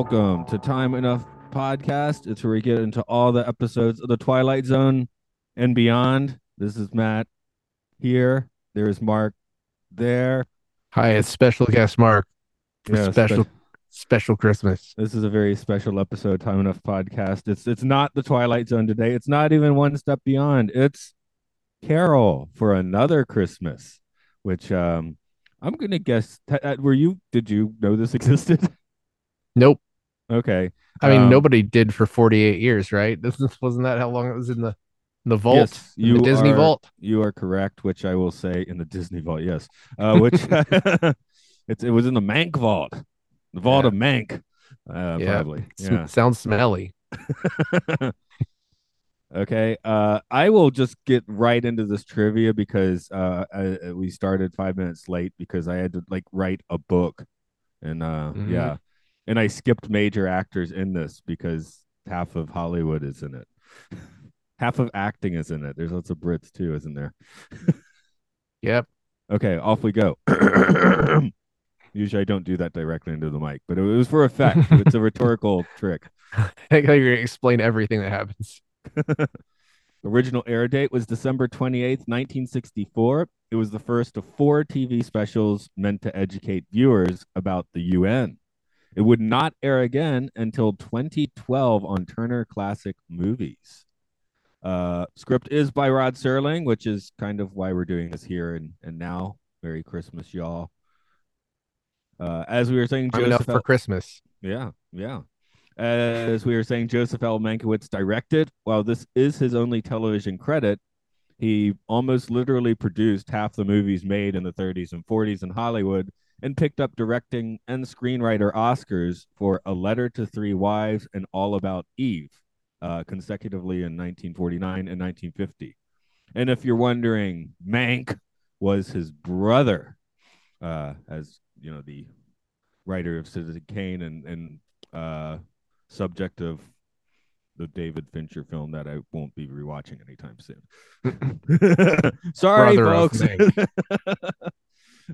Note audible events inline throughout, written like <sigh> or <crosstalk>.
Welcome to Time Enough Podcast. It's where we get into all the episodes of the Twilight Zone and beyond. This is Matt here. There is Mark there. Hi, it's special guest Mark Yeah, special spe- special Christmas. This is a very special episode, Time Enough Podcast. It's it's not the Twilight Zone today. It's not even one step beyond. It's Carol for another Christmas, which um I'm gonna guess. uh, Were you? Did you know this <laughs> existed? Nope. Okay. I mean, Um, nobody did for 48 years, right? This <laughs> wasn't that how long it was in the the vault, Yes, you the Disney are- vault. You are correct, which I will say in the Disney vault, yes. Uh, which <laughs> <laughs> it's it was in the Mank vault, the vault Yeah. of Mank, uh, Yeah. probably. Yeah. Sounds smelly. okay. Uh, I will just get right into this trivia because uh, I, we started five minutes late because I had to like write a book, and uh, Mhm. yeah, and I skipped major actors in this because half of Hollywood is in it. <laughs> Half of acting is in it. There's lots of Brits too, isn't there? <laughs> Yep. Okay, off we go. <clears throat> Usually I don't do that directly into the mic, but it was for effect. <laughs> it's a rhetorical trick. I think you're gonna explain everything that happens. Original air date was December 28th, 1964. It was the first of four TV specials meant to educate viewers about the UN. It would not air again until 2012 on Turner Classic Movies. Uh, script is by Rod Serling, which is kind of why we're doing this here and, and now. Merry Christmas, y'all. Uh, as we were saying, I'm enough Joseph for Christmas. yeah, yeah. As we were saying, Joseph L. Mankiewicz directed. While this is his only television credit, he almost literally produced half the movies made in the 30s and 40s in Hollywood and picked up directing and screenwriter Oscars for A Letter to Three Wives and All About Eve, uh, consecutively in 1949 and 1950. And if you're wondering, Mank was his brother, uh, as you know, the writer of Citizen Kane and and uh, subject of the David Fincher film that I won't be rewatching anytime soon. <laughs> <laughs> Sorry, Brother folks. <laughs>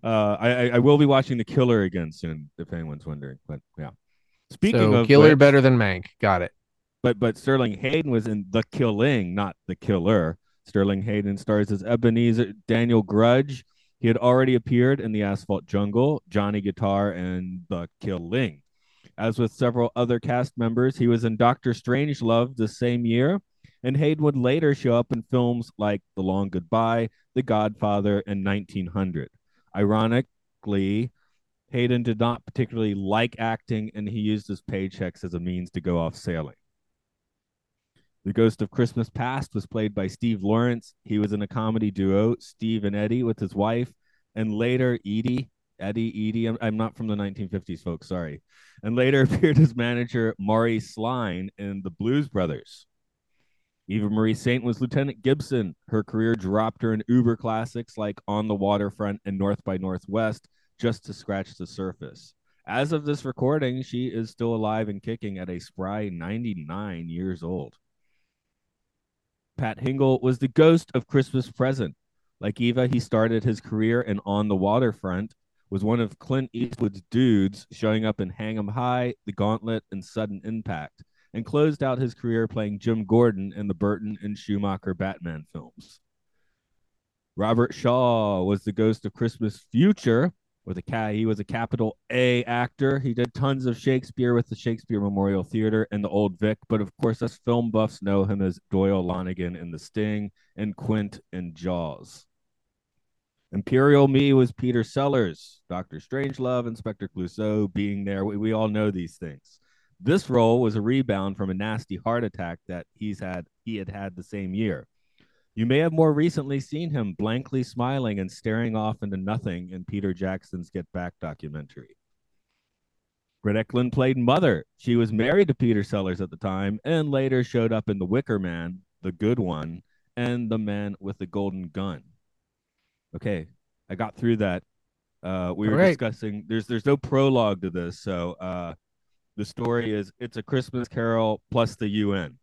Uh, I I- I will be watching The Killer again soon, if anyone's wondering. But yeah, speaking so of killer better than Mank. Got it. but but Sterling Hayden was in The Killing, not The Killer. Sterling Hayden stars as Ebenezer Daniel Grudge. He had already appeared in The Asphalt Jungle, Johnny Guitar, and The Killing. As with several other cast members, he was in Doctor Strangelove the same year, and Hayden would later show up in films like The Long Goodbye, The Godfather, and 1900. Ironically, Hayden did not particularly like acting, and he used his paychecks as a means to go off sailing. The Ghost of Christmas Past was played by Steve Lawrence. He was in a comedy duo, Steve and Eddie, with his wife, and later Edie, Eddie, Edie. I'm, I'm not from the 1950s, folks. Sorry. And later <laughs> appeared as manager Maury Sline in The Blues Brothers. Eva Marie Saint was Lieutenant Gibson. Her career dropped her in Uber classics like On the Waterfront and North by Northwest just to scratch the surface. As of this recording, she is still alive and kicking at a spry 99 years old. Pat Hingle was the ghost of Christmas Present. Like Eva, he started his career in On the Waterfront, was one of Clint Eastwood's dudes, showing up in Hang 'em High, The Gauntlet, and Sudden Impact, and closed out his career playing Jim Gordon in the Burton and Schumacher Batman films. Robert Shaw was the ghost of Christmas Future. With a cat, he was a capital A actor. He did tons of Shakespeare with the Shakespeare Memorial Theater and the Old Vic, but of course, us film buffs know him as Doyle Lonigan in The Sting and Quint in Jaws. Imperial Me was Peter Sellers, Doctor Strangelove, Inspector Clouseau, being there. We, we all know these things. This role was a rebound from a nasty heart attack that he's had he had had the same year. You may have more recently seen him blankly smiling and staring off into nothing in Peter Jackson's Get Back documentary. Britt Ekland played Mother. She was married to Peter Sellers at the time and later showed up in The Wicker Man, The Good One, and The Man with the Golden Gun. Okay, I got through that. Uh, we were All right. discussing. There's there's no prologue to this, so uh, the story is it's a Christmas Carol plus the UN.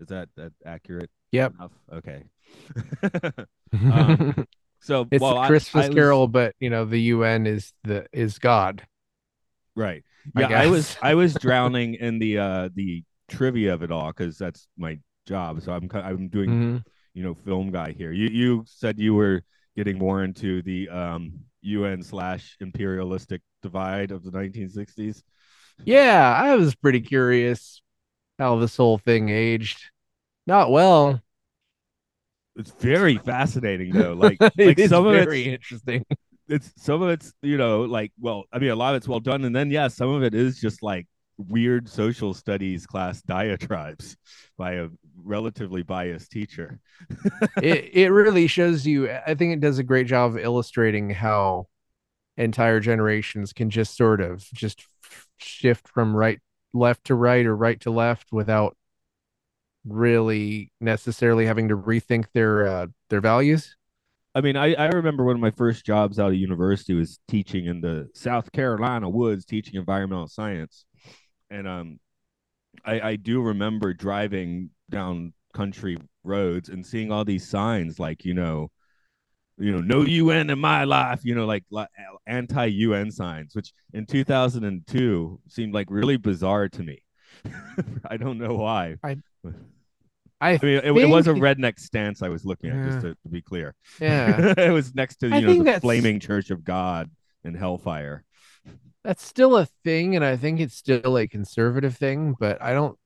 Is that that accurate? Yep. Enough? Okay. <laughs> Um, so <laughs> it's well, a I- Christmas I was- Carol, but you know the UN is the is God. right? Yeah, I, was. I was <laughs> drowning in the uh the trivia of it all because that's my job. So I'm ki- I'm doing Mhm. you know film guy here. You you said you were getting more into the um UN slash imperialistic divide of the 1960s. Yeah, I was pretty curious how this whole thing aged. Not well. It's very fascinating though. <laughs> Like like some of it's very it's interesting. it's some of it's you know like well I mean a lot of it's well done and then yeah some of it is just like weird social studies class diatribes by a relatively biased teacher. <laughs> it it really shows you. I think it does a great job of illustrating how entire generations can just sort of just shift from right left to right or right to left without really necessarily having to rethink their uh, their values. I mean, I, I remember one of my first jobs out of university was teaching in the South Carolina woods, teaching environmental science. And um, I, I do remember driving down country roads and seeing all these signs like, you know, you know, no UN in my life, you know, like, anti UN signs, which in 2002 seemed like really bizarre to me. <laughs> I don't know why. <laughs> I I mean, it, it was a redneck stance I was looking at, just to, to be clear. yeah. <laughs> it was next to I you know the flaming Church of God and Hellfire. that's still a thing and i think it's still a conservative thing but i don't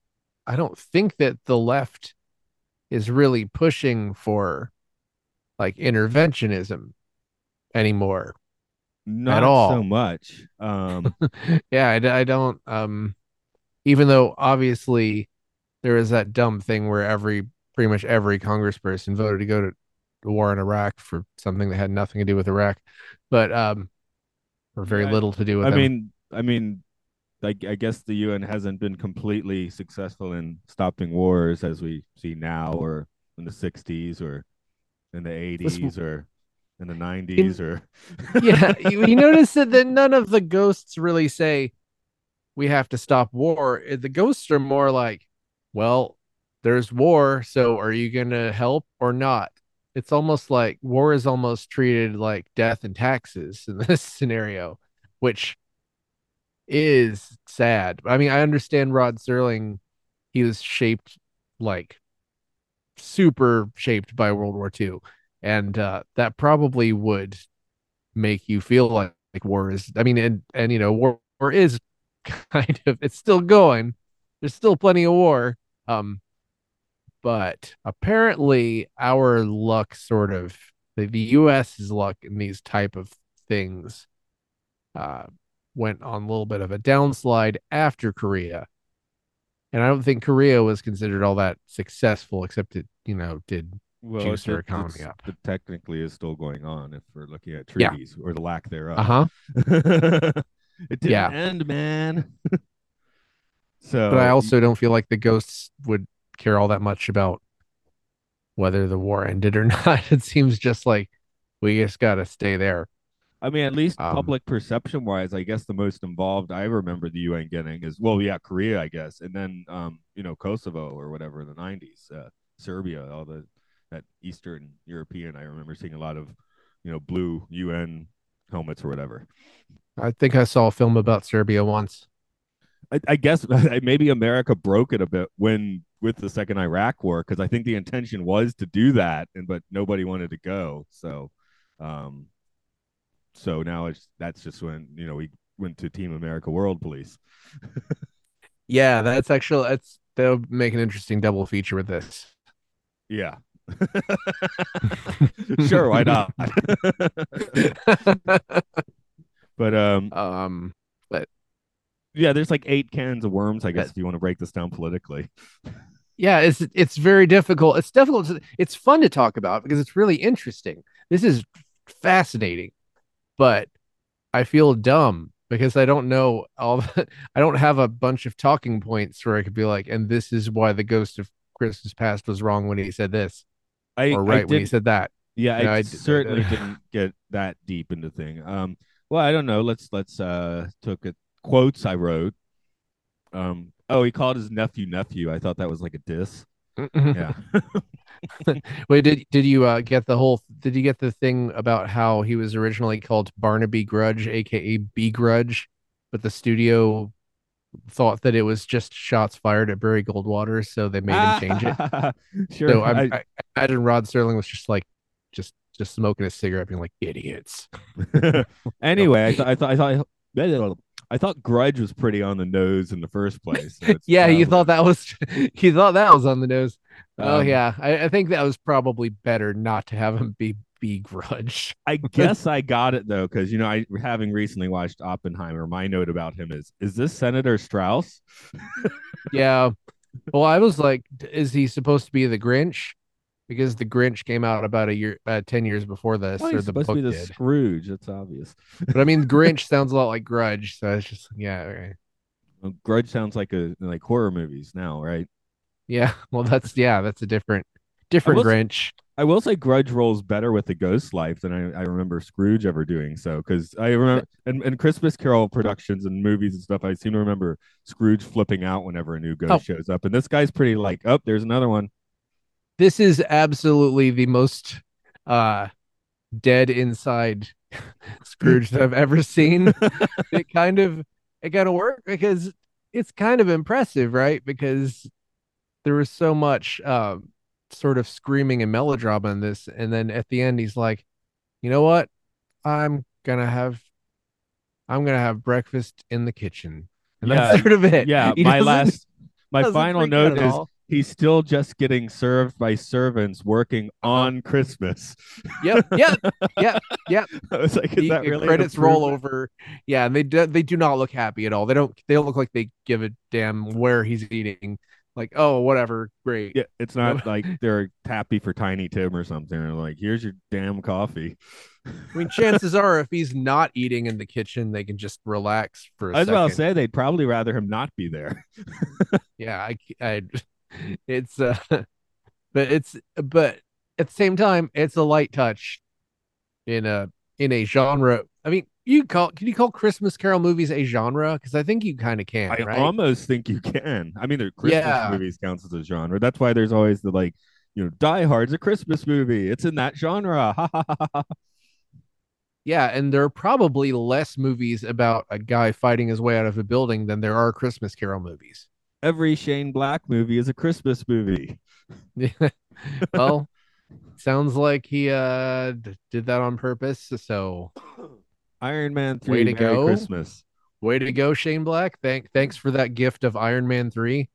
i don't think that the left is really pushing for like interventionism anymore Not all. so much. Um, <laughs> yeah I don't um even though obviously there is that dumb thing where every pretty much every congressperson voted to go to the war in iraq for something that had nothing to do with iraq but um or very I- little to do with I them. mean, I mean, I, I guess the UN hasn't been completely successful in stopping wars as we see now, or in the '60s, or in the <laughs> '80s, or in the '90s, or <laughs> yeah, you, you <laughs> notice that, that none of the ghosts really say we have to stop war. Uh, The ghosts are more like, well, there's war, so are you gonna help or not? It's almost like war is almost treated like death and taxes in this scenario, which is sad. I mean, I understand Rod Serling, he was shaped like super shaped by World War II. And uh, that probably would make you feel like, like war is I mean and and you know war, war is <laughs> kind of it's still going. There's still plenty of war. Um but apparently our luck sort of the, the US's luck in these type of things uh went on a little bit of a downslide after Korea. And I don't think Korea was considered all that successful except it, you know, did well, juice their economy up. It technically is still going on if we're looking at Yeah. treaties or the lack thereof. uh-huh. <laughs> it didn't Yeah. end, man. <laughs> so, but I also don't feel like the ghosts would care all that much about whether the war ended or <laughs> not. It seems just like we just got to stay there. I mean, at least Um, public perception wise, I guess the most involved I remember the UN getting is well, yeah, Korea, I guess, and then um, you know, Kosovo or whatever in the nineties, uh, Serbia, all the that Eastern European. I remember seeing a lot of, you know, blue UN helmets or whatever. I think I saw a film about Serbia once. I, I guess <laughs> maybe America broke it a bit when with the second Iraq war because I think the intention was to do that, and but nobody wanted to go. So, um, so now it's that's just when you know we went to Team America World Police. <laughs> Yeah, that's actually that's that'll make an interesting double feature with this. Yeah. <laughs> sure, why not? <laughs> but um, um, yeah, there's like eight cans of worms, I guess, if you want to break this down politically. yeah, it's it's very difficult. It's difficult. To, it's fun to talk about because it's really interesting. This is fascinating, but I feel dumb because I don't know all. The, <laughs> I don't have a bunch of talking points where I could be like, and this is why the ghost of Christmas past was wrong when he said this, I or right I when he said that. yeah, you know, I, I- certainly didn't get that deep into thing. Um, well, I don't know. Let's let's uh took it quotes I wrote. Um, oh, he called his nephew nephew. I thought that was like a diss. Yeah. <laughs> <laughs> <laughs> Wait, did did you uh, get the whole? Did you get the thing about how he was originally called Barnaby Grudge, aka B Grudge, but the studio thought that it was just shots fired at Barry Goldwater, so they made him change it. <laughs> sure. So I- I, I imagine Rod Sterling was just like, just just smoking a cigarette, being like, idiots. <laughs> anyway, I thought I thought I thought I thought Grudge was pretty on the nose in the first place. so Yeah, you thought that was you thought that was on the nose. Oh um, yeah, I, I think that was probably better not to have him be Grudge. <laughs> I guess I got it though, because you know, I having recently watched Oppenheimer, my note about him is: is this Senator Strauss? <laughs> Yeah. Well, I was like, is he supposed to be the Grinch? Because the Grinch came out about a year, uh, ten years before this, Well, or the supposed book to be the did. Scrooge. That's obvious. But I mean, <laughs> Grinch sounds a lot like Grudge, so it's just yeah, okay. Well, Grudge sounds like a like horror movies now, right? Yeah. <laughs> Well, that's yeah, that's a different, different s- Grinch. I will say Grudge rolls better with the ghost life than I, I remember Scrooge ever doing so because I remember and, in Christmas Carol productions and movies and stuff I seem to remember Scrooge flipping out whenever a new ghost Oh. shows up and this guy's pretty like oh there's another one This is absolutely the most uh dead inside <laughs> Scrooge that I've ever seen. <laughs> it kind of it kind of worked because it's kind of impressive, right? Because there was so much um sort of screaming and melodrama in this, and then at the end he's like, you know what? I'm gonna have I'm gonna have breakfast in the kitchen. And that's sort of it. yeah <laughs> He my last my final note is all. he's still just getting served by servants working Uh-huh. on Christmas Yep, yep, yep, yep. <laughs> I was like is the, that really credits roll over yeah and they do, they do not look happy at all they don't they don't look like they give a damn where he's eating like oh whatever great Yeah, it's not <laughs> like they're happy for Tiny Tim or something. They're like, here's your damn coffee. i mean chances are if he's not eating in the kitchen they can just relax for a I was about to say they'd probably rather him not be there. <laughs> yeah i i <laughs> it's uh but it's but at the same time it's a light touch in a in a genre i mean you call can you call christmas carol movies a genre because i think you kind of can I right almost think you can. I mean, the Christmas Yeah. movies counts as a genre. That's why there's always the like, you know, Die Hard's a Christmas movie. It's in that genre. <laughs> Yeah, and there are probably less movies about a guy fighting his way out of a building than there are Christmas Carol movies. Every Shane Black movie is a Christmas movie. <laughs> well, sounds like he uh d- did that on purpose. So, Iron Man Way 3 to Merry go. Christmas. way to go, Shane Black. Thank thanks for that gift of Iron Man 3.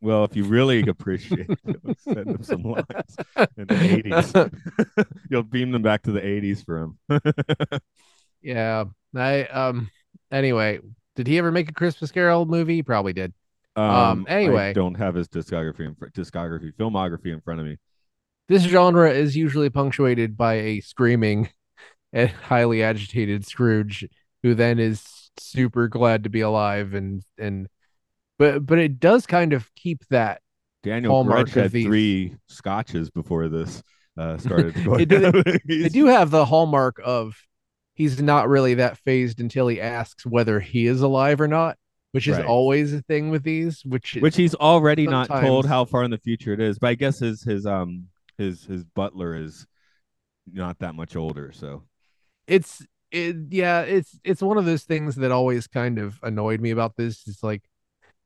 Well, if you really appreciate it, <laughs> send him some lines in the 80s. <laughs> You'll beam them back to the 80s for him. <laughs> Yeah. I um anyway, did he ever make a Christmas Carol movie? He probably did. Um, I anyway. don't have his discography in fr- discography filmography in front of me. This genre is usually punctuated by a screaming and <laughs> highly agitated Scrooge who then is super glad to be alive and and but but it does kind of keep that Daniel hallmark Grudge had these. three scotches before this uh, started going. They <laughs> do- they do have the hallmark of he's not really that fazed until he asks whether he is alive or not, which is Right. always a thing with these, which which he's already not told how far in the future it is. But I guess his his um his his butler is not that much older. So it's it yeah it's it's one of those things that always kind of annoyed me about this it's like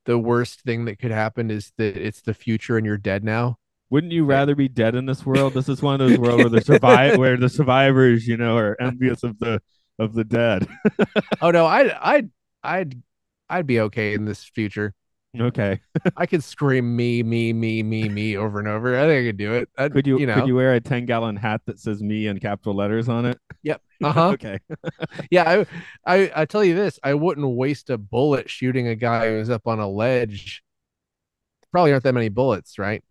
the worst thing that could happen is that it's the future and you're dead now wouldn't you rather be dead in this world? This is one of those worlds where the <laughs> survive where the survivors, you know, are envious of the of the dead. <laughs> oh no i'd i'd i'd i'd be okay in this future okay. i could scream me me me me me over and over i think i could do it I'd, Could you, you know could you wear a 10 gallon hat that says me in capital letters on it? yep uh-huh <laughs> Okay. yeah I, I i tell you this i wouldn't waste a bullet shooting a guy who's up on a ledge probably aren't that many bullets, right?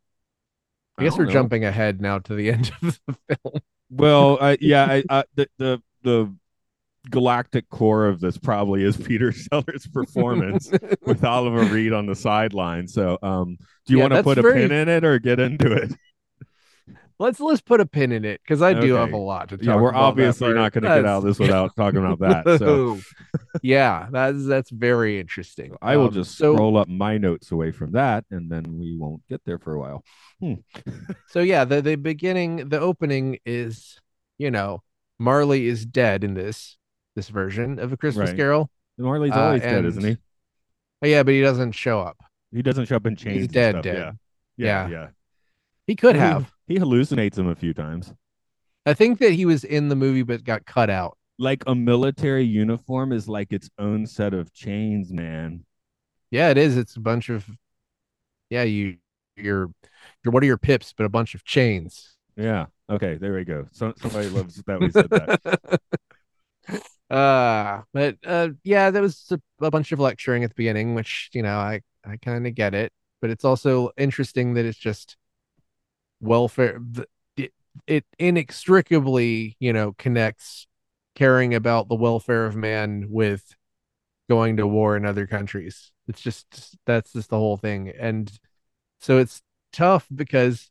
I, I guess we're know. jumping ahead now to the <laughs> end of the film. Well, uh, <laughs> yeah, I, uh, the the the galactic core of this probably is Peter Sellers' performance with Oliver Reed on the sideline. So, um, do you Yeah, want to put a very- pin in it or get into it? Let's let's put a pin in it because I do have a lot to talk. Yeah, we're obviously not going to get out of this without talking about that. <laughs> So, yeah, that's that's very interesting. I will Um, just so scroll up my notes away from that, and then we won't get there for a while. <laughs> so yeah, the the beginning, the opening is, you know, Marley is dead in this this version of a Christmas Right. Carol. Marley's Uh, always dead, isn't he? Oh, yeah, but he doesn't show up. He doesn't show up in chains. He's dead, dead. Yeah. Yeah, Yeah. yeah. He could He- have. He, hallucinates him a few times. I think that he was in the movie but got cut out. Like a military uniform is like its own set of chains, man. Yeah, it is. It's a bunch of yeah, you you're you're what are your pips, but a bunch of chains. Yeah. Okay. There we go. So somebody loves that we said that. <laughs> uh but uh yeah, there was a, a bunch of lecturing at the beginning, which you know, I I kind of get it, but it's also interesting that it's just welfare it, it inextricably, you know, connects caring about the welfare of man with going to war in other countries. It's just that's just the whole thing. And so it's tough because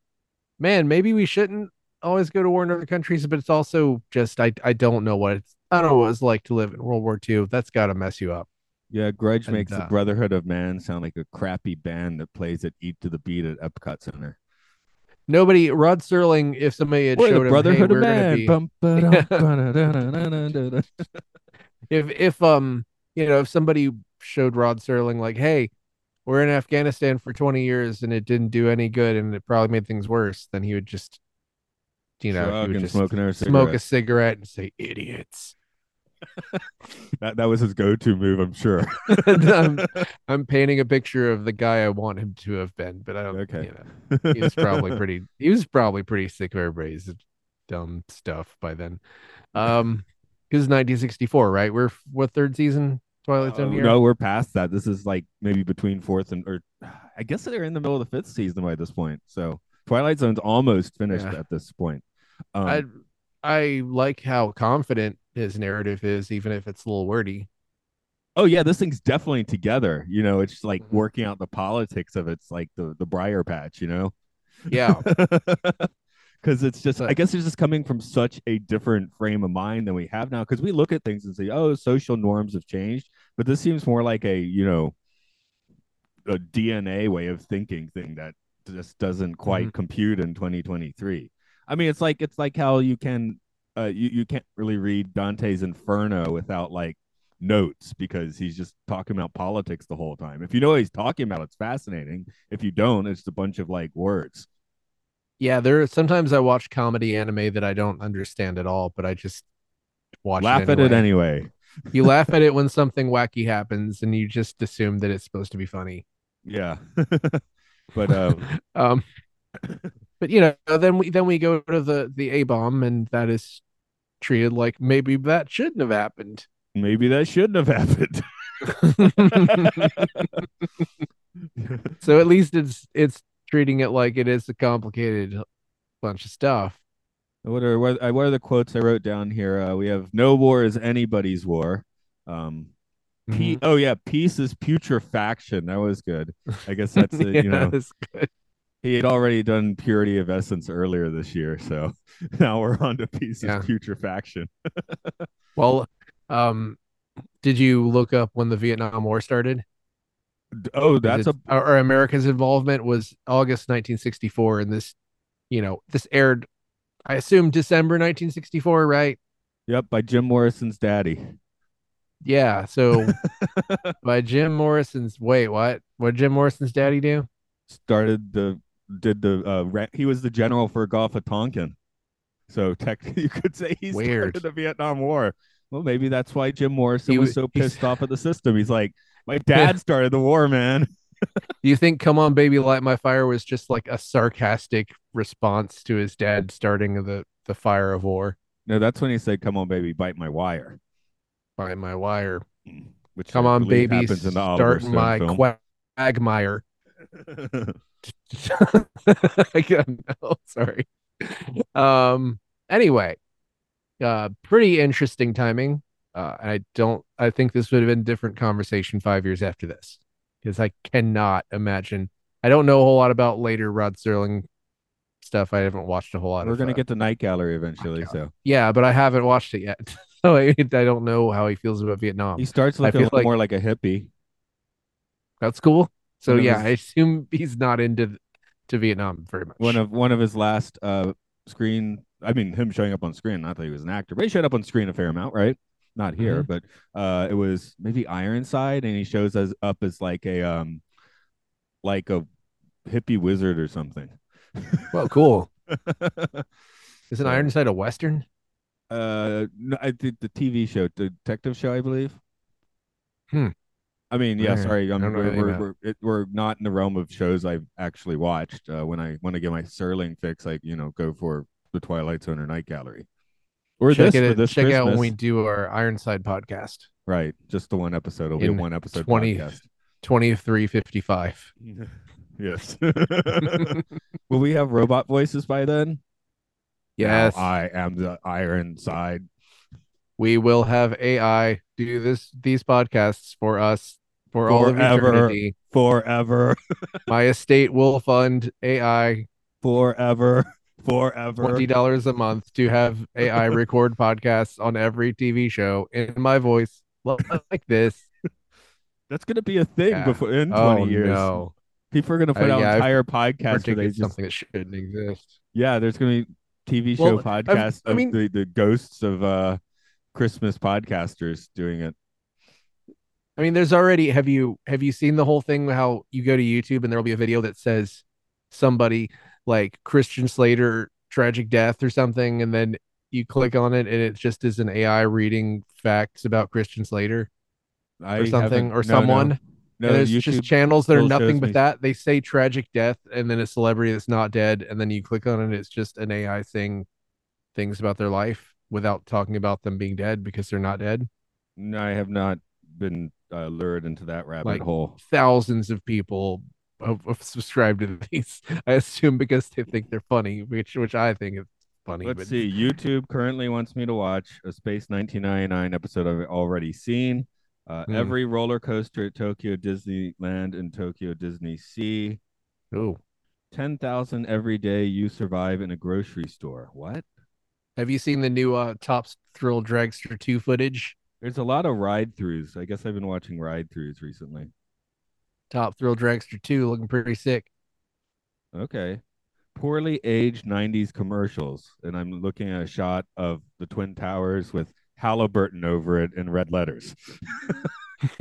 man, maybe we shouldn't always go to war in other countries, but it's also just I I don't know what it's I don't know what it's like to live in World War II. That's gotta mess you up. Yeah. Grudge And, makes the uh, Brotherhood of Man sound like a crappy band that plays at Eat to the Beat at Epcot Center. Nobody Rod Serling, if somebody had We're showed the him, Brotherhood hey, we're gonna Man. be if if um you know if somebody showed Rod Serling like, hey, we're in Afghanistan for 20 years and it didn't do any good and it probably made things worse, then he would just you know he would just smoke smoke a cigarette. cigarette and say idiots. That that was his go-to move, I'm sure. <laughs> I'm, I'm painting a picture of the guy I want him to have been, but I don't. Okay. You know, he was probably pretty. He was probably pretty sick of everybody's dumb stuff by then. Um, because 1964, right? We're what third season Twilight Zone Uh, no, we're past that. This is like maybe between fourth and or I guess they're in the middle of the fifth season by this point. So Twilight Zone's almost finished Yeah. at this point. Um, I like how confident his narrative is, even if it's a little wordy. oh yeah, this thing's definitely together. You know, it's like Mhm. working out the politics of it's like the the briar patch. You know, Yeah, <laughs> because it's just I guess it's just coming from such a different frame of mind than we have now. Because we look at things and say, oh, social norms have changed, but this seems more like a you know a DNA way of thinking thing that just doesn't quite compute in 2023. I mean, it's like it's like how you can uh you, you can't really read Dante's Inferno without like notes because he's just talking about politics the whole time. If you know what he's talking about, it's fascinating. If you don't, it's just a bunch of like words. yeah. There are sometimes I watch comedy anime that I don't understand at all, but I just watch. Laugh it at it anyway. anyway. You laugh at it when <laughs> something wacky happens, and you just assume that it's supposed to be funny. Yeah. <laughs> but um <laughs> Um, but you know, then we then we go to the the A bomb, and that is treated like maybe that shouldn't have happened. maybe that shouldn't have happened. <laughs> so at least it's it's treating it like it is a complicated bunch of stuff. What are what, uh, what are the quotes I wrote down here? Uh, we have no war is anybody's war. Um, Mm-hmm. pe- oh yeah, peace is putrefaction. That was good. I guess that's <laughs> it. Yeah, you know. He had already done purity of essence earlier this year, so <laughs> now we're on to pieces Yeah. putrefaction. <laughs> Well, um, did you look up when the Vietnam War started? Oh, that's a or America's involvement was August 1964, and this, you know, this aired, I assume December 1964, right? yep by Jim Morrison's daddy. Yeah. So <laughs> by Jim Morrison's wait, what? What did Jim Morrison's daddy do? Started the did the uh he was the general for Gulf of Tonkin. So technically <laughs> you could say he Weird. started the Vietnam War. Well, maybe that's why Jim Morrison He was so pissed off at the system. He's like, my dad started the war, man. <laughs> You think "Come On, Baby, Light My Fire" was just like a sarcastic response to his dad starting the the fire of war No, that's when he said, "Come on, baby, bite my wire." by my wire? Which Come on, baby, happens in the Oliver start Stone my film. quagmire. <laughs> Know. Sorry. Um. Anyway, uh, pretty interesting timing. Uh, I don't. I think this would have been a different conversation five years after this, because I cannot imagine. I don't know a whole lot about later Rod Serling stuff. I haven't watched a whole lot. We're of, gonna uh, get the Night Gallery eventually. Night So Yeah, but I haven't watched it yet, <laughs> so I, I don't know how he feels about Vietnam. he starts I looking feel like- more like a hippie. That's cool. So yeah, his- I assume he's not into to Vietnam very much. One of one of his last uh screen. I mean, him showing up on screen. Not that he was an actor, but he showed up on screen a fair amount, right? Not here, Mm-hmm. but uh, it was maybe Ironside, and he shows us up as like a um, like a hippie wizard or something. well, cool. <laughs> Is an Ironside a western? uh no, I did the TV show, detective show, I believe. Hmm. I mean, yeah, sorry, I um, we're we're, we're, it, we're not in the realm of shows I've actually watched. Uh, when I want to get my Serling fix, like you know, go for the Twilight Zone or Night Gallery, or check this it. this check out when we do our Ironside podcast. right, just the one episode. It'll be In one episode 20 podcast. Twenty three fifty five. <laughs> yes. <laughs> Will we have robot voices by then? Yes, Now I am the Ironside. we will have AI do this these podcasts for us for all of Forever. eternity. Forever, <laughs> My estate will fund AI forever, forever. twenty dollars a month to have AI <laughs> record podcasts on every TV show in my voice like this. <laughs> That's gonna be a thing Yeah. before in Oh twenty years. no! People are gonna put Uh, out yeah, I've entire podcasts where they just something that shouldn't exist. yeah. There's gonna be TV show Well, I've- podcasts I mean- the, the ghosts of uh Christmas podcasters doing it. I mean, there's already have you have you seen the whole thing how you go to YouTube and there'll be a video that says somebody like Christian Slater tragic death or something, and then you click on it and it just is an AI reading facts about Christian Slater I or something or no, someone. No, no there's YouTube. just channels that are nothing but me- that. They say tragic death and then a celebrity that's not dead, and then you click on it, and it's just an AI saying things about their life without talking about them being dead because they're not dead. no, I have not been uh, lured into that rabbit Like, hole. thousands of people have, have subscribed to <laughs> these. I assume because they think they're funny, which which I think is funny. Let's but see. YouTube currently wants me to watch a Space 1999 episode I've already seen. Uh, Hmm. Every roller coaster at Tokyo Disneyland and Tokyo DisneySea. Oh, 10,000 every day you survive in a grocery store. What? have you seen the new uh, Top Thrill Dragster two footage? There's a lot of ride throughs. I guess I've been watching ride throughs recently. Top Thrill Dragster two looking pretty sick. Okay. Poorly aged 90s commercials. And I'm looking at a shot of the Twin Towers with Halliburton over it in red letters. <laughs>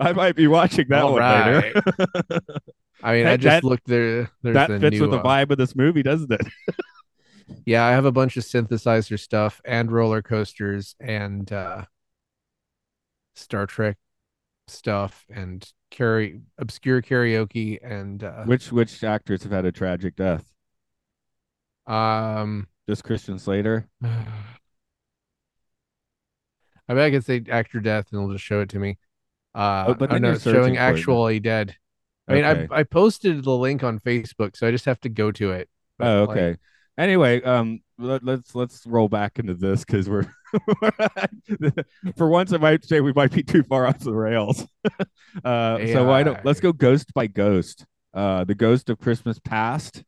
I might be watching that All one later. I mean, Hey, I just that- looked there. There's that fits new, with the uh, vibe of this movie, doesn't it? <laughs> Yeah, I have a bunch of synthesizer stuff and roller coasters and uh Star Trek stuff and carry obscure karaoke and uh which which actors have had a tragic death? um Just Christian Slater. <sighs> I bet I could say actor death and it'll just show it to me. Uh Oh, but oh, then no, you're it's showing actually dead. I mean, Okay. I I posted the link on Facebook, so I just have to go to it. But, Oh, like, okay. Anyway, um, let, let's let's roll back into this because we're <laughs> for once I might say we might be too far off the rails. <laughs> uh, so why don't let's go ghost by ghost. Uh, the ghost of Christmas past?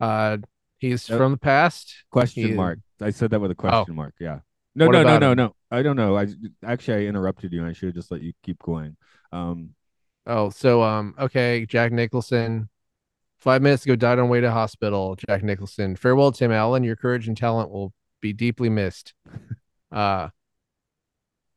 uh, he's from the past. Question He- mark. I said that with a question mark. Yeah. No, Oh. What no, no, no, him? no. I don't know. I actually I interrupted you. and I should have just let you keep going. Um, Oh, so um, okay, Jack Nicholson. Five minutes ago, died on way to hospital. Jack Nicholson. Farewell, Tim Allen. Your courage and talent will be deeply missed. <laughs> Uh,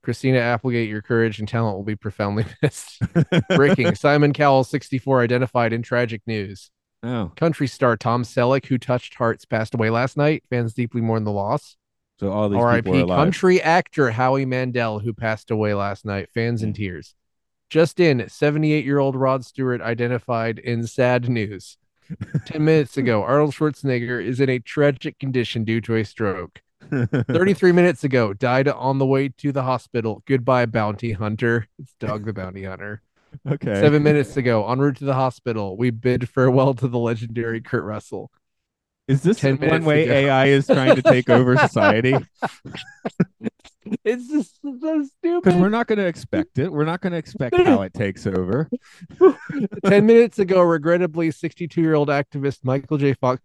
Christina Applegate. Your courage and talent will be profoundly <laughs> missed. Breaking: <laughs> Simon Cowell, 64, identified in tragic news. oh, Country star Tom Selleck, who touched hearts, passed away last night. Fans deeply mourn the loss. so all these R.I.P. Country actor Howie Mandel, who passed away last night. Fans in Mm. tears. Just in, 78 year old Rod Stewart identified in sad news. 10 minutes ago, <laughs> Arnold Schwarzenegger is in a tragic condition due to a stroke. <laughs> 33 minutes ago, died on the way to the hospital. Goodbye, bounty hunter. It's Dog the bounty hunter. okay. Seven minutes ago, en route to the hospital, we bid farewell to the legendary Kurt Russell. Is this 10 one way ago. AI is trying to take over <laughs> society? It's just so stupid. Because we're not going to expect it. We're not going to expect <laughs> how it takes over. <laughs> 10 minutes ago, regrettably, 62 year old activist Michael J. Fox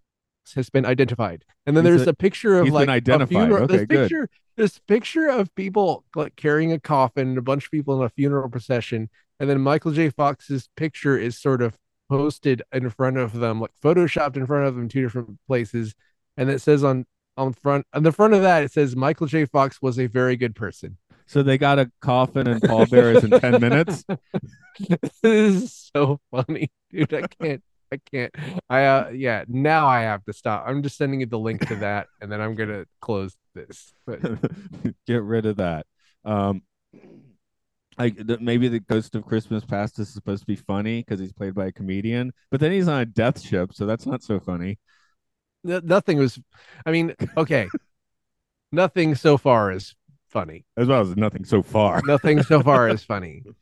has been identified. And then He's there's a- a, picture of like identified. funeral. Okay, this good. picture, this picture of people like carrying a coffin, a bunch of people in a funeral procession, and then Michael J. Fox's picture is sort of posted in front of them, like photoshopped in front of them, two different places, and it says on on front on the front of that it says Michael J. Fox was a very good person. So they got a coffin and pallbearers in 10 minutes. <laughs> this is so funny, dude. I can't. I can't. I uh yeah. Now I have to stop. I'm just sending you the link to that, and then I'm gonna close this. But <laughs> Get rid of that. Um, I th- maybe the Ghost of Christmas Past is supposed to be funny because he's played by a comedian, but then he's on a death ship, so that's not so funny. Nothing was. I mean, okay. <laughs> nothing so far is funny. As well as nothing so far. <laughs> Nothing so far is funny. <laughs>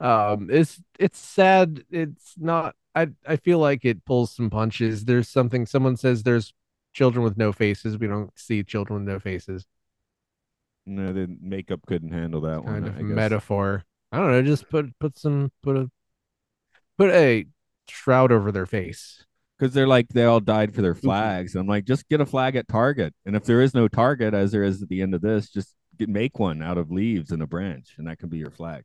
Um, it's it's sad. It's not. I I feel like it pulls some punches. There's something. Someone says there's children with no faces. We don't see children with no faces. No, the makeup couldn't handle that one. kind of I metaphor. I don't know. Just put put some put a put a shroud over their face. Because they're like they all died for their mm-hmm. flags. I'm like, just get a flag at Target, and if there is no Target, as there is at the end of this, just get, make one out of leaves and a branch, and that can be your flag.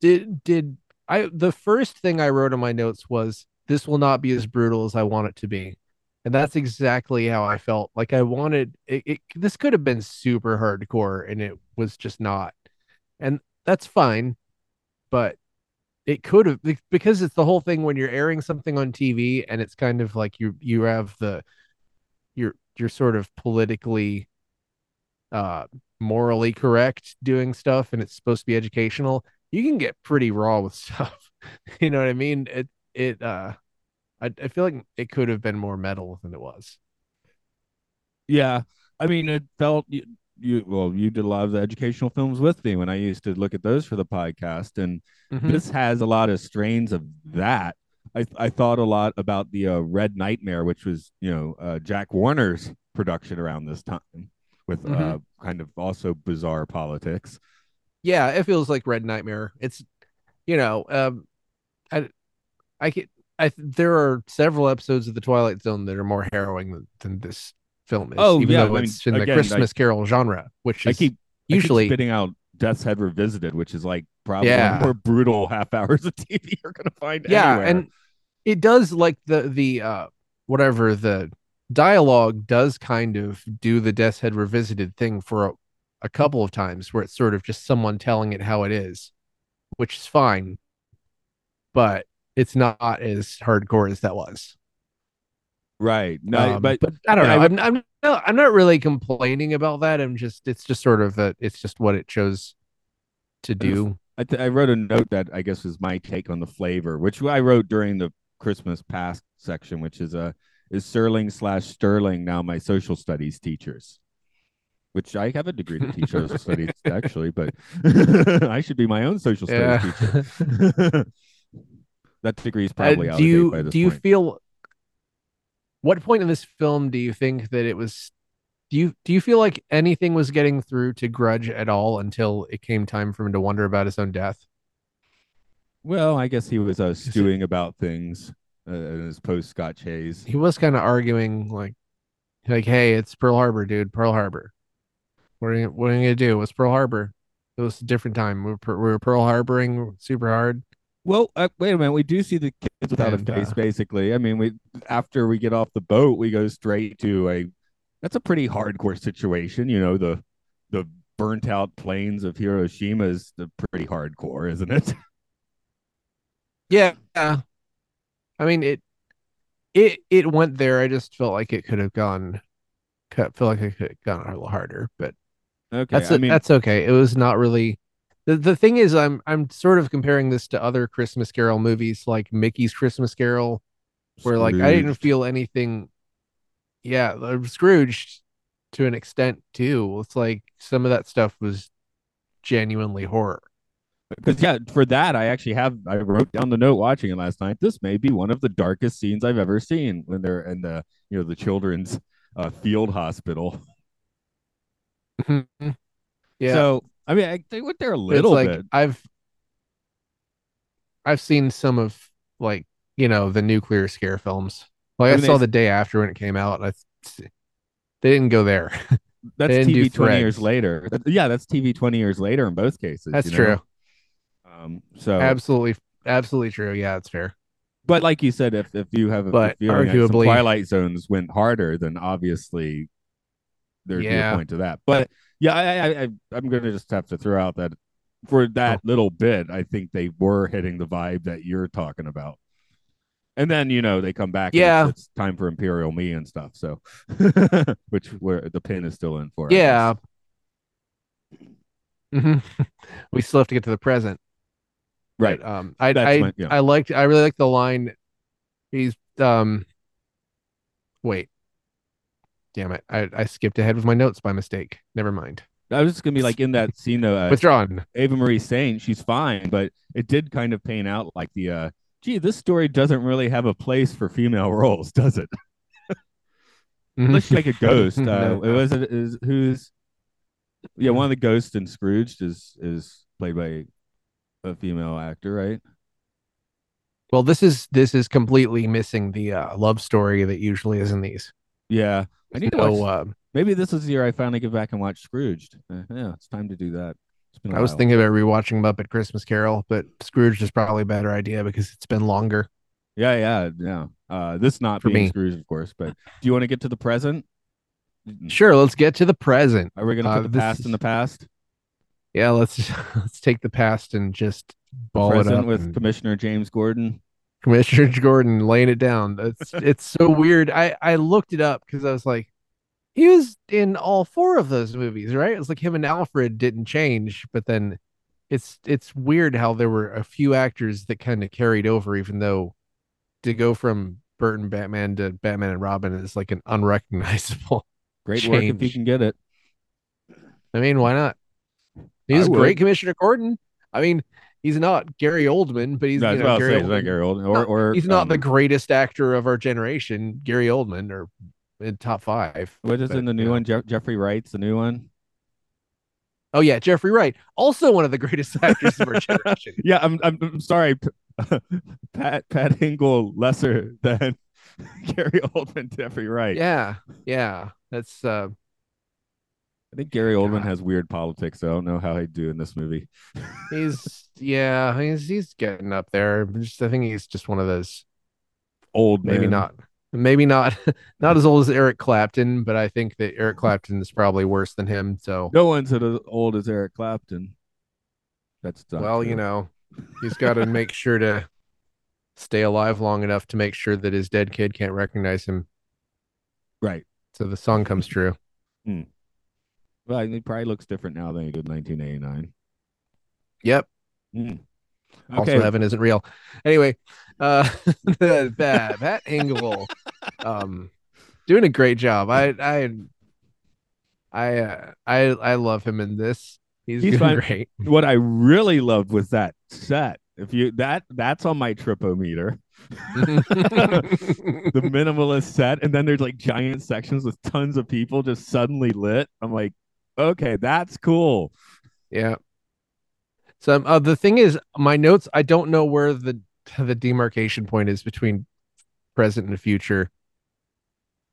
Did did I? The first thing I wrote in my notes was this will not be as brutal as I want it to be, and that's exactly how I felt. Like I wanted it. it this could have been super hardcore, and it was just not, and that's fine, but it could have because it's the whole thing when you're airing something on TV and it's kind of like you you have the you're you're sort of politically uh morally correct doing stuff and it's supposed to be educational you can get pretty raw with <laughs> stuff. You know what i mean? It it uh I, I feel like it could have been more metal than it was. Yeah, I mean, it felt you, well, you did a lot of the educational films with me when I used to look at those for the podcast, and Mhm. this has a lot of strains of that. I I thought a lot about the uh, Red Nightmare, which was you know uh, Jack Warner's production around this time, with uh, Mhm. kind of also bizarre politics. yeah it feels like red nightmare it's you know um i i i there are several episodes of the twilight zone that are more harrowing than, than this film is Oh, even yeah, though I mean, it's in the again, christmas carol genre which I is keep I keep usually spitting out Death's Head Revisited, which is like probably Yeah. one of the more brutal half hours of TV <laughs> you're gonna find yeah anywhere. and it does like the the uh whatever the dialogue does kind of do the death's head revisited thing for a, a couple of times where it's sort of just someone telling it how it is which is fine but it's not as hardcore as that was right, no, Um, but I don't know. I'm, I'm no, I'm not really complaining about that. I'm just it's just sort of a it's just what it chose to do. I, th- I wrote a note that I guess was my take on the flavor, which I wrote during the Christmas past section, which is a is Serling slash Sterling now my social studies teachers, which I have a degree to teach social <laughs> studies actually, but <laughs> I should be my own social studies Yeah. teacher. <laughs> that degree is probably Uh, out do of date you by this do you point. feel what point in this film do you think that it was do you do you feel like anything was getting through to grudge at all until it came time for him to wonder about his own death? Well, I guess he was uh, stewing about things uh, in his post Scotch haze. he was kind of arguing like like hey it's pearl harbor dude pearl harbor. What are you what are you gonna do? What's pearl harbor? It was a different time. We were, we were pearl harboring super hard. Well, uh, wait a minute. We do see the kids without And, a face, uh, basically. I mean, we after we get off the boat, we go straight to a. That's a pretty hardcore situation, you know. The the burnt out plains of Hiroshima is the pretty hardcore, isn't it? <laughs> Yeah. I mean it it it went there. I just felt like it could have gone feel like it could have gone a little harder, but Okay, that's I mean, that's okay. It was not really the, the thing is I'm I'm sort of comparing this to other Christmas Carol movies like Mickey's Christmas Carol, where like I didn't feel anything yeah, uh, Scrooge to an extent too. It's like some of that stuff was genuinely horror. Because yeah, for that I actually have I wrote down the note watching it last night. This may be one of the darkest scenes I've ever seen when they're in the you know the children's uh, field hospital. <laughs> yeah. So I mean, I, they went there a It's little like bit. I've I've seen some of like you know the nuclear scare films. Like I I, mean, saw they- the day after when it came out. I they didn't go there. <laughs> That's they didn't do TV twenty years later. That- yeah, that's TV twenty years later in both cases. That's you know? true. Um, so, Absolutely, absolutely true. Yeah, it's fair. but like you said, if if you have a But feeling arguably- Twilight Zones went harder, then obviously there'd be a point to that. But yeah, I, I, I I'm gonna just have to throw out that for that Oh. little bit, I think they were hitting the vibe that you're talking about. And then you know they come back. and Yeah. it's, it's time for Imperial Me and stuff. So, <laughs> which where the pin is still in for. Yeah. Mhm. <laughs> we still have to get to the present. right. But, um, I That's I my- yeah. I liked I really like the line. He's um, wait, damn it! I I skipped ahead with my notes by mistake. Never mind. I was just gonna be like in that scene though. Uh, Withdrawn. Ava Marie saying she's fine, but it did kind of paint out like the uh gee, this story doesn't really have a place for female roles, <laughs> does it? Let's like a <laughs> ghost. Uh No. it was it is who's yeah, one of the ghosts in Scrooged is is played by a female actor, right? Well, this is this is completely missing the uh, love story that usually is in these. Yeah. I need to watch uh, maybe this is the year I finally get back and watch Scrooged. Uh, yeah, it's time to do that. It's been a I was thinking about rewatching Muppet Christmas Carol, but Scrooge is probably a better idea because it's been longer. Yeah, yeah, yeah. Uh this not For me. Scrooge, of course, but do you want to get to the present? Sure, let's get to the present. Are we gonna Uh, put the past is- in the past? Yeah, let's <laughs> let's take the past and just ball it present up with and- Commissioner James Gordon. Commissioner <laughs> Gordon laying it down. It's <laughs> it's so weird. I I looked it up because I was like, he was in all four of those movies, right? It's like him and Alfred didn't change, but then it's it's weird how there were a few actors that kind of carried over, even though to go from Burton Batman to Batman and Robin is like an unrecognizable. <laughs> Great work if you can get it. I mean, why not? He's great, Commissioner Gordon. I mean, he's not Gary Oldman, but he's No, you know, Gary it's not Gary Oldman, or or he's not um, the greatest actor of our generation, Gary Oldman, or in top five. What is but, in the new know. one? Jeff- Jeffrey Wright's the new one. Oh yeah, Jeffrey Wright, also one of the greatest <laughs> actors of our generation. <laughs> Yeah, I'm I'm, I'm sorry, <laughs> Pat Pat Hingle lesser than Gary Oldman, Jeffrey Wright. Yeah, yeah, that's uh, I think Gary Oldman God. has weird politics. So I don't know how he'd do in this movie. <laughs> he's yeah, he's he's getting up there. Just I think he's just one of those. Old Maybe man. not, maybe not, <laughs> not as old as Eric Clapton, but I think that Eric mm-hmm. Clapton is probably worse than him. So No one's as old as Eric Clapton. That's well, true. you know, he's got to <laughs> make sure to stay alive long enough to make sure that his dead kid can't recognize him. right? So the song comes true. Hmm. Well, he probably looks different now than he did in 1989. Yep. Mm. Also, Okay, heaven isn't real. Anyway, uh, that Pat Hingle, um, doing a great job. I, I, I, uh, I, I love him in this. He's, He's doing fine. great. <laughs> what I really loved was that set. If you that that's on my tripometer. <laughs> the minimalist set, and then there's like giant sections with tons of people just suddenly lit. I'm like, okay, that's cool. yeah. So uh, the thing is, my notes. I don't know where the the demarcation point is between present and future.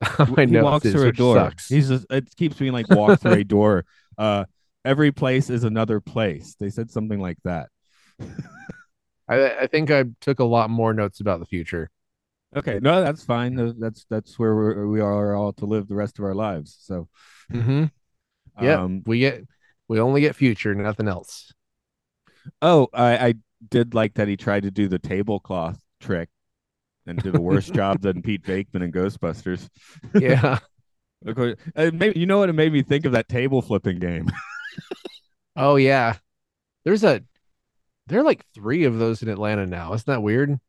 <laughs> my he notes walks is, through a door. sucks. He's just it keeps being like walk through a <laughs> door. Uh, every place is another place. They said something like that. I, I think I took a lot more notes about the future. Okay, no, that's fine. That's that's where we're, we are all to live the rest of our lives. So, Mm-hmm. Yeah, um, we get we only get future, nothing else. oh, I, I did like that he tried to do the tablecloth trick and did a worse <laughs> job than Pete Venkman in Ghostbusters. Yeah. <laughs> Of course, uh, maybe you know what it made me think of that table flipping game. <laughs> oh yeah. There's a there are like three of those in Atlanta now. Isn't that weird?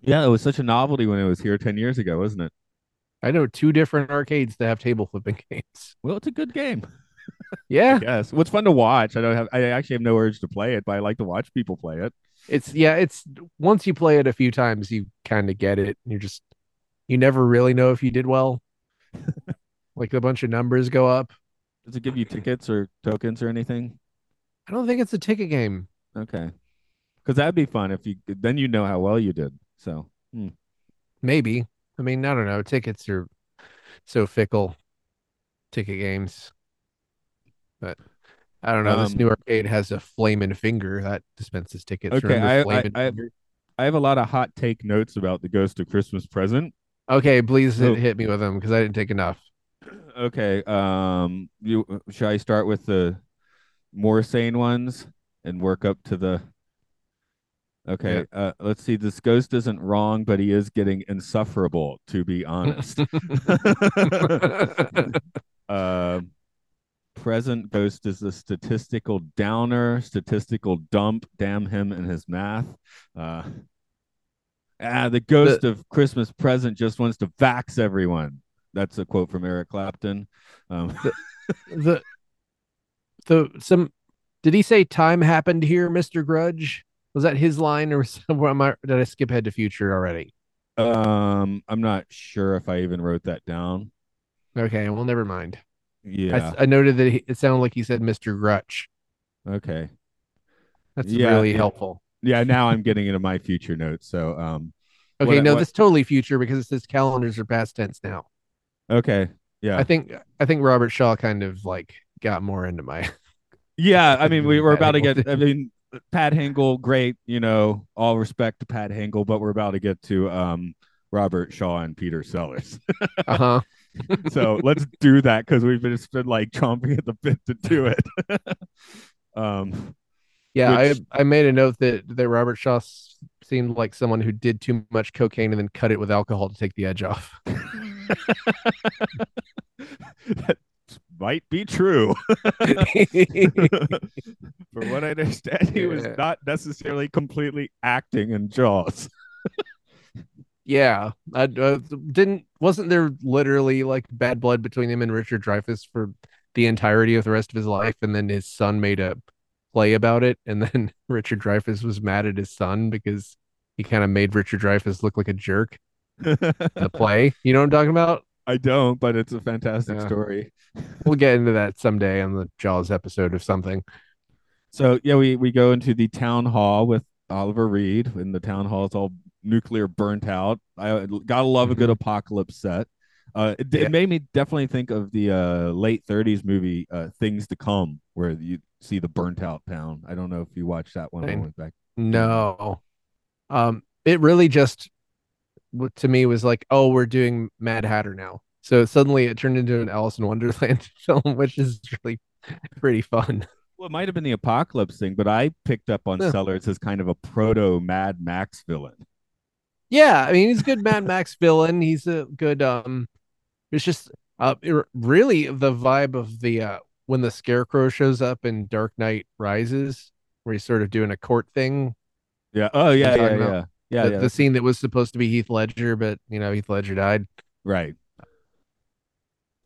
yeah, it was such a novelty when it was here ten years ago, wasn't it? I know two different arcades that have table flipping games. Well, it's a good game. Yeah, Yes, it's fun to watch. I don't have. I actually have no urge to play it, but I like to watch people play it. it's yeah, it's once you play it a few times, you kind of get it. You're just you never really know if you did well. <laughs> like a bunch of numbers go up. Does it give you tickets or tokens or anything? I don't think it's a ticket game. Okay, because that'd be fun if you then you know how well you did. So hmm. Maybe. I mean, I don't know. Tickets are so fickle. Ticket games. But I don't know. this Um, new arcade has a flaming finger that dispenses tickets. Okay, I- I- I-? I have a lot of hot take notes about the Ghost of Christmas Present. Okay, please Oh. hit, hit me with them because I didn't take enough. <clears throat> Okay, um, you should I start with the more sane ones and work up to the. Okay, uh, let's see. This ghost isn't wrong, but he is getting insufferable, to be <laughs> honest. <laughs> Um, present ghost is a statistical downer, statistical dump. Damn him and his math. Uh, ah, the ghost of Christmas present just wants to vax everyone. That's a quote from Eric Clapton. Um, <laughs> the the some did he say time happened here, Mr. Grudge? Was that his line or <laughs> somewhere am I did I skip ahead to future already? um, I'm not sure if I even wrote that down. Okay, well never mind. Yeah. I, I noted that he, it sounded like he said Mr. Grutch. okay. That's Yeah, really yeah. helpful. Yeah. Now I'm getting into my future notes. So, um, Okay, What no, what- this totally future because it says calendars are past tense now. okay. Yeah. I think I think Robert Shaw kind of like got more into my <laughs> Yeah, I mean, we were about to get. <laughs> I mean, Pat Hingle, great. You know, all respect to Pat Hingle, but we're about to get to um Robert Shaw and Peter Sellers. <laughs> uh-huh. So let's do that because we've been, just been like chomping at the bit to do it. <laughs> um, Yeah, Which- I I made a note that that Robert Shaw seemed like someone who did too much cocaine and then cut it with alcohol to take the edge off. <laughs> <laughs> that might be true. For what I understand, he was not necessarily completely acting in Jaws. Yeah, I uh, didn't wasn't there literally like bad blood between him and Richard Dreyfuss for the entirety of the rest of his life, and then his son made a play about it, and then <laughs> Richard Dreyfuss was mad at his son because he kind of made Richard Dreyfuss look like a jerk in the play. <laughs> You know what I'm talking about? I don't, but it's a fantastic Yeah. story. We'll get into that someday on the Jaws episode of something. So yeah, we we go into the town hall with Oliver Reed, and the town hall is all nuclear burnt out. I gotta love a good apocalypse set. Uh, it, Yeah. it made me definitely think of the uh, late '30s movie uh, Things to Come, where you see the burnt out town. I don't know if you watched that one. I- went back. No. Um, it really just to me was like, oh, we're doing Mad Hatter now. So suddenly it turned into an Alice in Wonderland <laughs> film, which is really pretty fun. Well, it might have been the apocalypse thing, but I picked up on Yeah. Sellers as kind of a proto Mad Max villain. Yeah, I mean he's a good Mad Max villain. He's a good um it's just uh it- really the vibe of the uh when the scarecrow shows up in Dark Knight Rises, where he's sort of doing a court thing. Yeah. Oh yeah, yeah, yeah, yeah, the, yeah. the scene that was supposed to be Heath Ledger, but you know, Heath Ledger died. Right.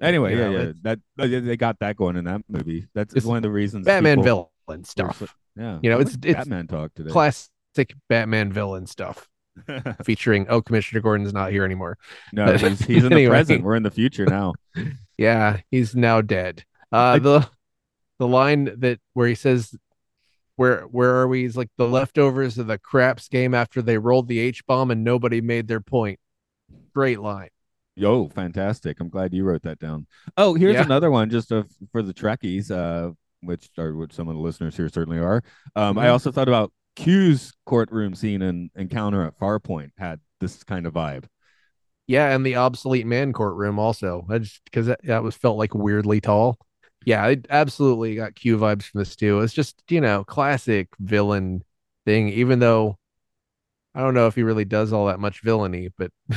Anyway, yeah, yeah. That uh, yeah, they got that going in that movie. That's one of the reasons. Batman people- villain stuff. Yeah, You know, it's- it's Batman talk today. classic Batman villain stuff <laughs> featuring oh Commissioner Gordon's not here anymore. no, he's, <laughs> he's in the present. We're in the future now. <laughs> Yeah, he's now dead. Uh I- the the line that where he says where where are we? He's like the leftovers of the craps game after they rolled the H bomb and nobody made their point. Great line. Yo, fantastic! I'm glad you wrote that down. Oh, here's Yeah. another one just of, for the Trekkies, uh, which are which some of the listeners here certainly are. Um, I Mhm. also thought about Q's courtroom scene and Encounter at Farpoint had this kind of vibe. Yeah, and the obsolete man courtroom also. Because that, that was felt like weirdly tall. Yeah, I absolutely got Q vibes from this too. It's just, you know, classic villain thing, even though I don't know if he really does all that much villainy, but <laughs>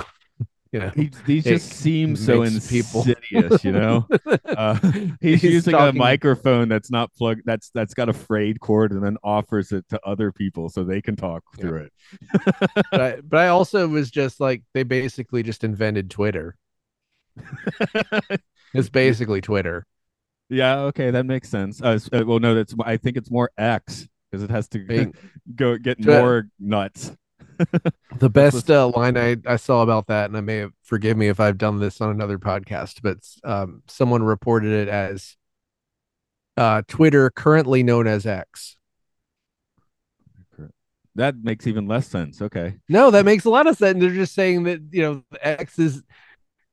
you know. He, he just seems so makes people- insidious, you know. Uh, he's, <laughs> He's using talking- a microphone that's not plugged. That's that's got a frayed cord, and then offers it to other people so they can talk Yeah. through it. but I, but I also was just like they basically just invented Twitter. <laughs> It's basically Twitter. yeah, okay, that makes sense. Uh, uh, well, no, that's I think it's more X because it has to Being- <laughs> go get more nuts. <laughs> The best uh, line I, I saw about that, and I may have forgive me if I've done this on another podcast, but um, someone reported it as uh, Twitter, currently known as X. That makes even less sense. Okay. No, that makes a lot of sense. They're just saying that you know X is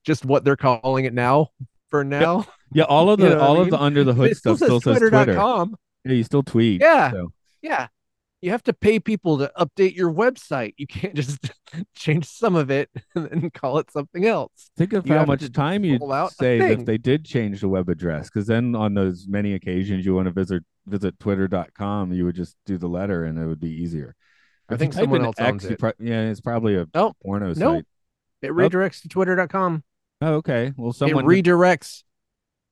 just what they're calling it now for now. Yeah, all of <laughs> You the know what I all of the under the hood It still stuff still says says Twitter. Twitter.com. Yeah, you still tweet. Yeah. so. Yeah. You have to pay people to update your website. You can't <laughs> just <laughs> change some of it <laughs> and then call it something else. Think of You how much time you'd roll out a save if they did change the web address. Because then on those many occasions you want to visit visit twitter.com, you would just do the letter and it would be easier. I If think someone else X, owns it. pro- yeah, it's probably a Nope. porno Nope. site. It redirects to twitter.com. Oh, okay. Well, someone it redirects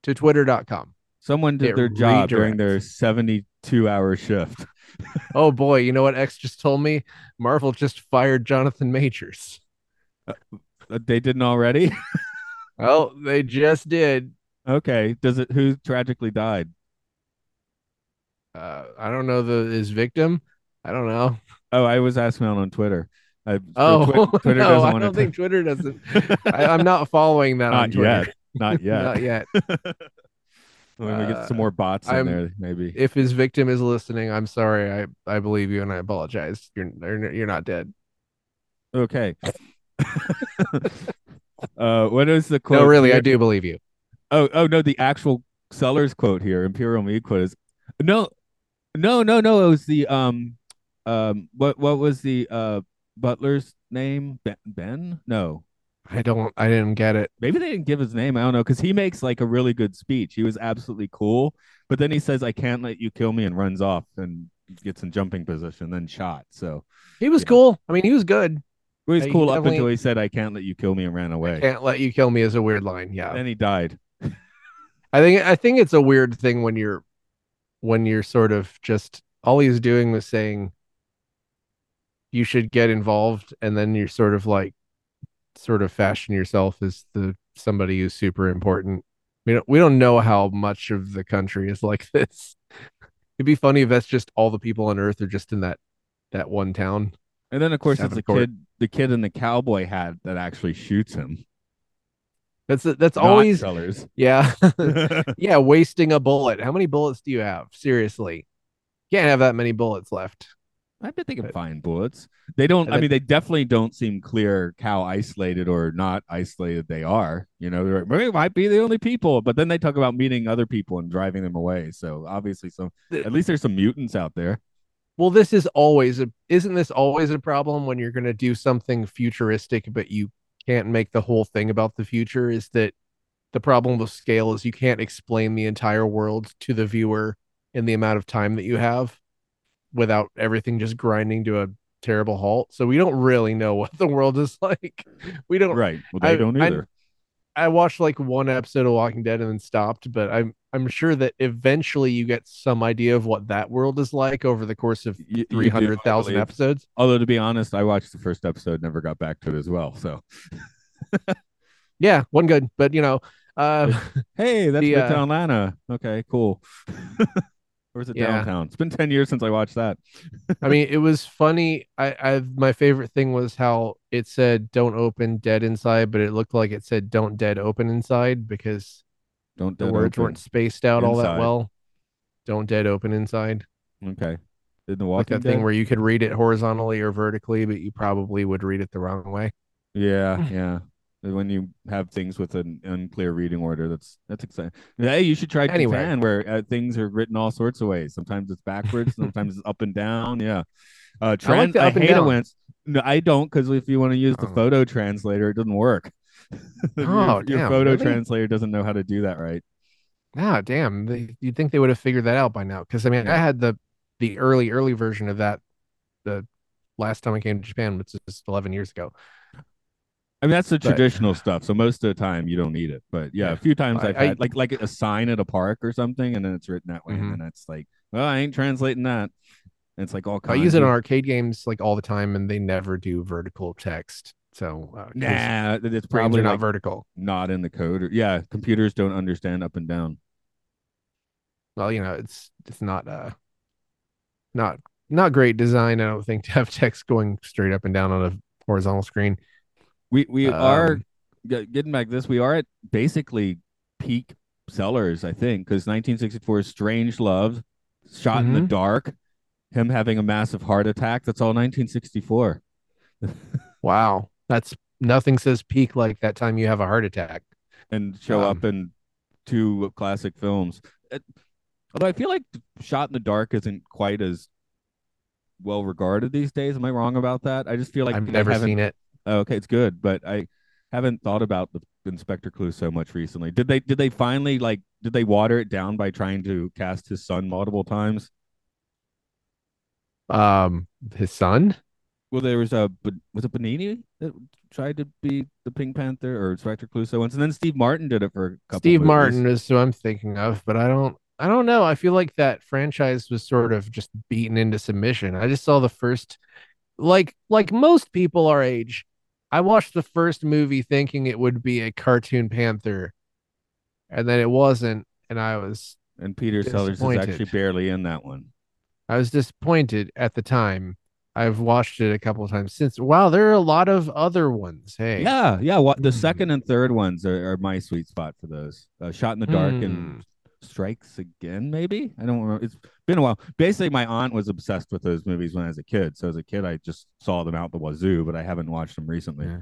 to twitter.com. someone did it their job during their 72 hour shift. Oh boy, you know what X just told me? Marvel just fired Jonathan Majors. Uh, They didn't already. <laughs> Oh, they just did. okay. Does it? Who tragically died? Uh, I don't know the his victim. I don't know. Oh, I was asking out on Twitter. I, Oh, Twi- <laughs> Twitter no, doesn't I don't think Twitter doesn't. <laughs> I, I'm not following that on Twitter. yet. Not yet. Not yet. When we get some Uh, more bots in I'm- there, maybe. If his victim is listening, I'm sorry. I I believe you and I apologize. You're you're, you're not dead. Okay. <laughs> uh, what is the quote? no, really, I here? do believe you. Oh, oh no, the actual seller's quote here, Imperial Meat quote is no, no, no, no. It was the um, um, what what was the uh butler's name? Ben? ben? No, I don't. I didn't get it. maybe they didn't give his name. I don't know because he makes like a really good speech. He was absolutely cool, but then he says, "I can't let you kill me," and runs off and gets in jumping position, then shot. So He was Yeah. cool. I mean, he was good. he was Yeah, he cool up until he said, "I can't let you kill me," and ran away. I Can't let you kill me is a weird line. Yeah. Then he died. <laughs> I think I think it's a weird thing when you're when you're sort of just all he's doing was saying you should get involved and then you're sort of like sort of fashion yourself as the somebody who's super important. We don't we don't know how much of the country is like <laughs> this. It'd be funny if that's just all the people on earth are just in that that one town. And then of course it's the court. kid, the kid in the cowboy hat that actually shoots him. That's that's not always sellers. yeah. <laughs> <laughs> yeah, wasting a bullet. How many bullets do you have? Seriously. Can't have that many bullets left. I bet they can find bullets. They don't. I mean, they definitely don't seem clear how isolated or not isolated they are. You know, they're, we might be the only people, but then they talk about meeting other people and driving them away. So obviously, some at least there's some mutants out there. Well, this is always a isn't this always a problem when you're going to do something futuristic but you can't make the whole thing about the future is that the problem with scale is you can't explain the entire world to the viewer in the amount of time that you have without everything just grinding to a terrible halt. So we don't really know <laughs> what the world is like. We don't Right. Well, they I- don't either. I watched like one episode of Walking Dead and then stopped, but I'm I'm sure that eventually you get some idea of what that world is like over the course of You- you do, I three hundred thousand episodes. Although to be honest, I watched the first episode, never got back to it as well. So <laughs> Yeah, one good, but you know, uh, <laughs> hey, that's The, uh, Atlanta. Okay, cool. Or is it Yeah. downtown? It's been ten years since I watched that. I mean, it was funny. I, I my favorite thing was how it said "Don't open dead inside," but it looked like it said "Don't dead open inside" because Don't the words weren't spaced out all that well. Don't dead open inside, Okay. Did the like Walking that thing where you could read it horizontally or vertically, but you probably would read it the wrong way. Yeah, <laughs> yeah. When you have things with an unclear reading order, that's that's exciting. Hey, you should try Anyway. Catan, where uh, things are written all sorts of ways. Sometimes it's backwards, sometimes it's up and down. Yeah. Uh, trans- I, up and hate it down. when it's no, I don't, because if you want to use the Oh. photo translator, it doesn't work. <laughs> your, Oh, your damn, photo really? translator doesn't know how to do that right. Ah, damn! They, you'd think they would have figured that out by now. Because I mean, Yeah. I had the the early early version of that the last time I came to Japan, which is eleven years ago. I mean, that's the But- traditional stuff. So most of the time, you don't need it. But yeah, a few times I- I've I- had like like a sign at a park or something, and then it's written that way, Mhm. and then it's like, well, I ain't translating that. And it's like all I use it in arcade games like all the time, and they never do vertical text. So uh, Nah, it's probably not like vertical. not in the code. Or, yeah, computers don't understand up and down. Well, you know, it's it's not uh not not great design. I don't think to have <laughs> text going straight up and down on a horizontal screen. We we are Um, get- getting back to this. We are at basically peak sellers, I think, because 1964 is Strangelove, Shot in the Mhm. Dark, him having a massive heart attack. That's all 1964. <laughs> Wow, that's nothing says peak like that time you have a heart attack. and show Um, up in two classic films. It- although I feel like Shot in the Dark isn't quite as well regarded these days. Am I wrong about that? I just feel like I've never seen it. Oh, okay, it's good, but I haven't thought about the Inspector Clouseau much recently. Did they did they finally like did they water it down by trying to cast his son multiple times? Um, his son. Well, there was a but was it Benigni that tried to be the Pink Panther or Inspector Clouseau once, and then Steve Martin did it for a couple. Steve movies. Martin is who I'm thinking of, but I don't I don't know. I feel like that franchise was sort of just beaten into submission. I just saw the first like like most people our age, I watched the first movie thinking it would be a cartoon panther, and then it wasn't, and I was and Peter Sellers is actually barely in that one. I was disappointed at the time. I've watched it a couple of times since. Wow, there are a lot of other ones. Hey. Yeah, yeah. What the Hmm. second and third ones are, are my sweet spot for those. Uh, Shot in the Dark Hmm. and Strikes Again, maybe. I don't remember. It's been a while. Basically, my aunt was obsessed with those movies when I was a kid. So as a kid, I just saw them out the wazoo, but I haven't watched them recently. Yeah.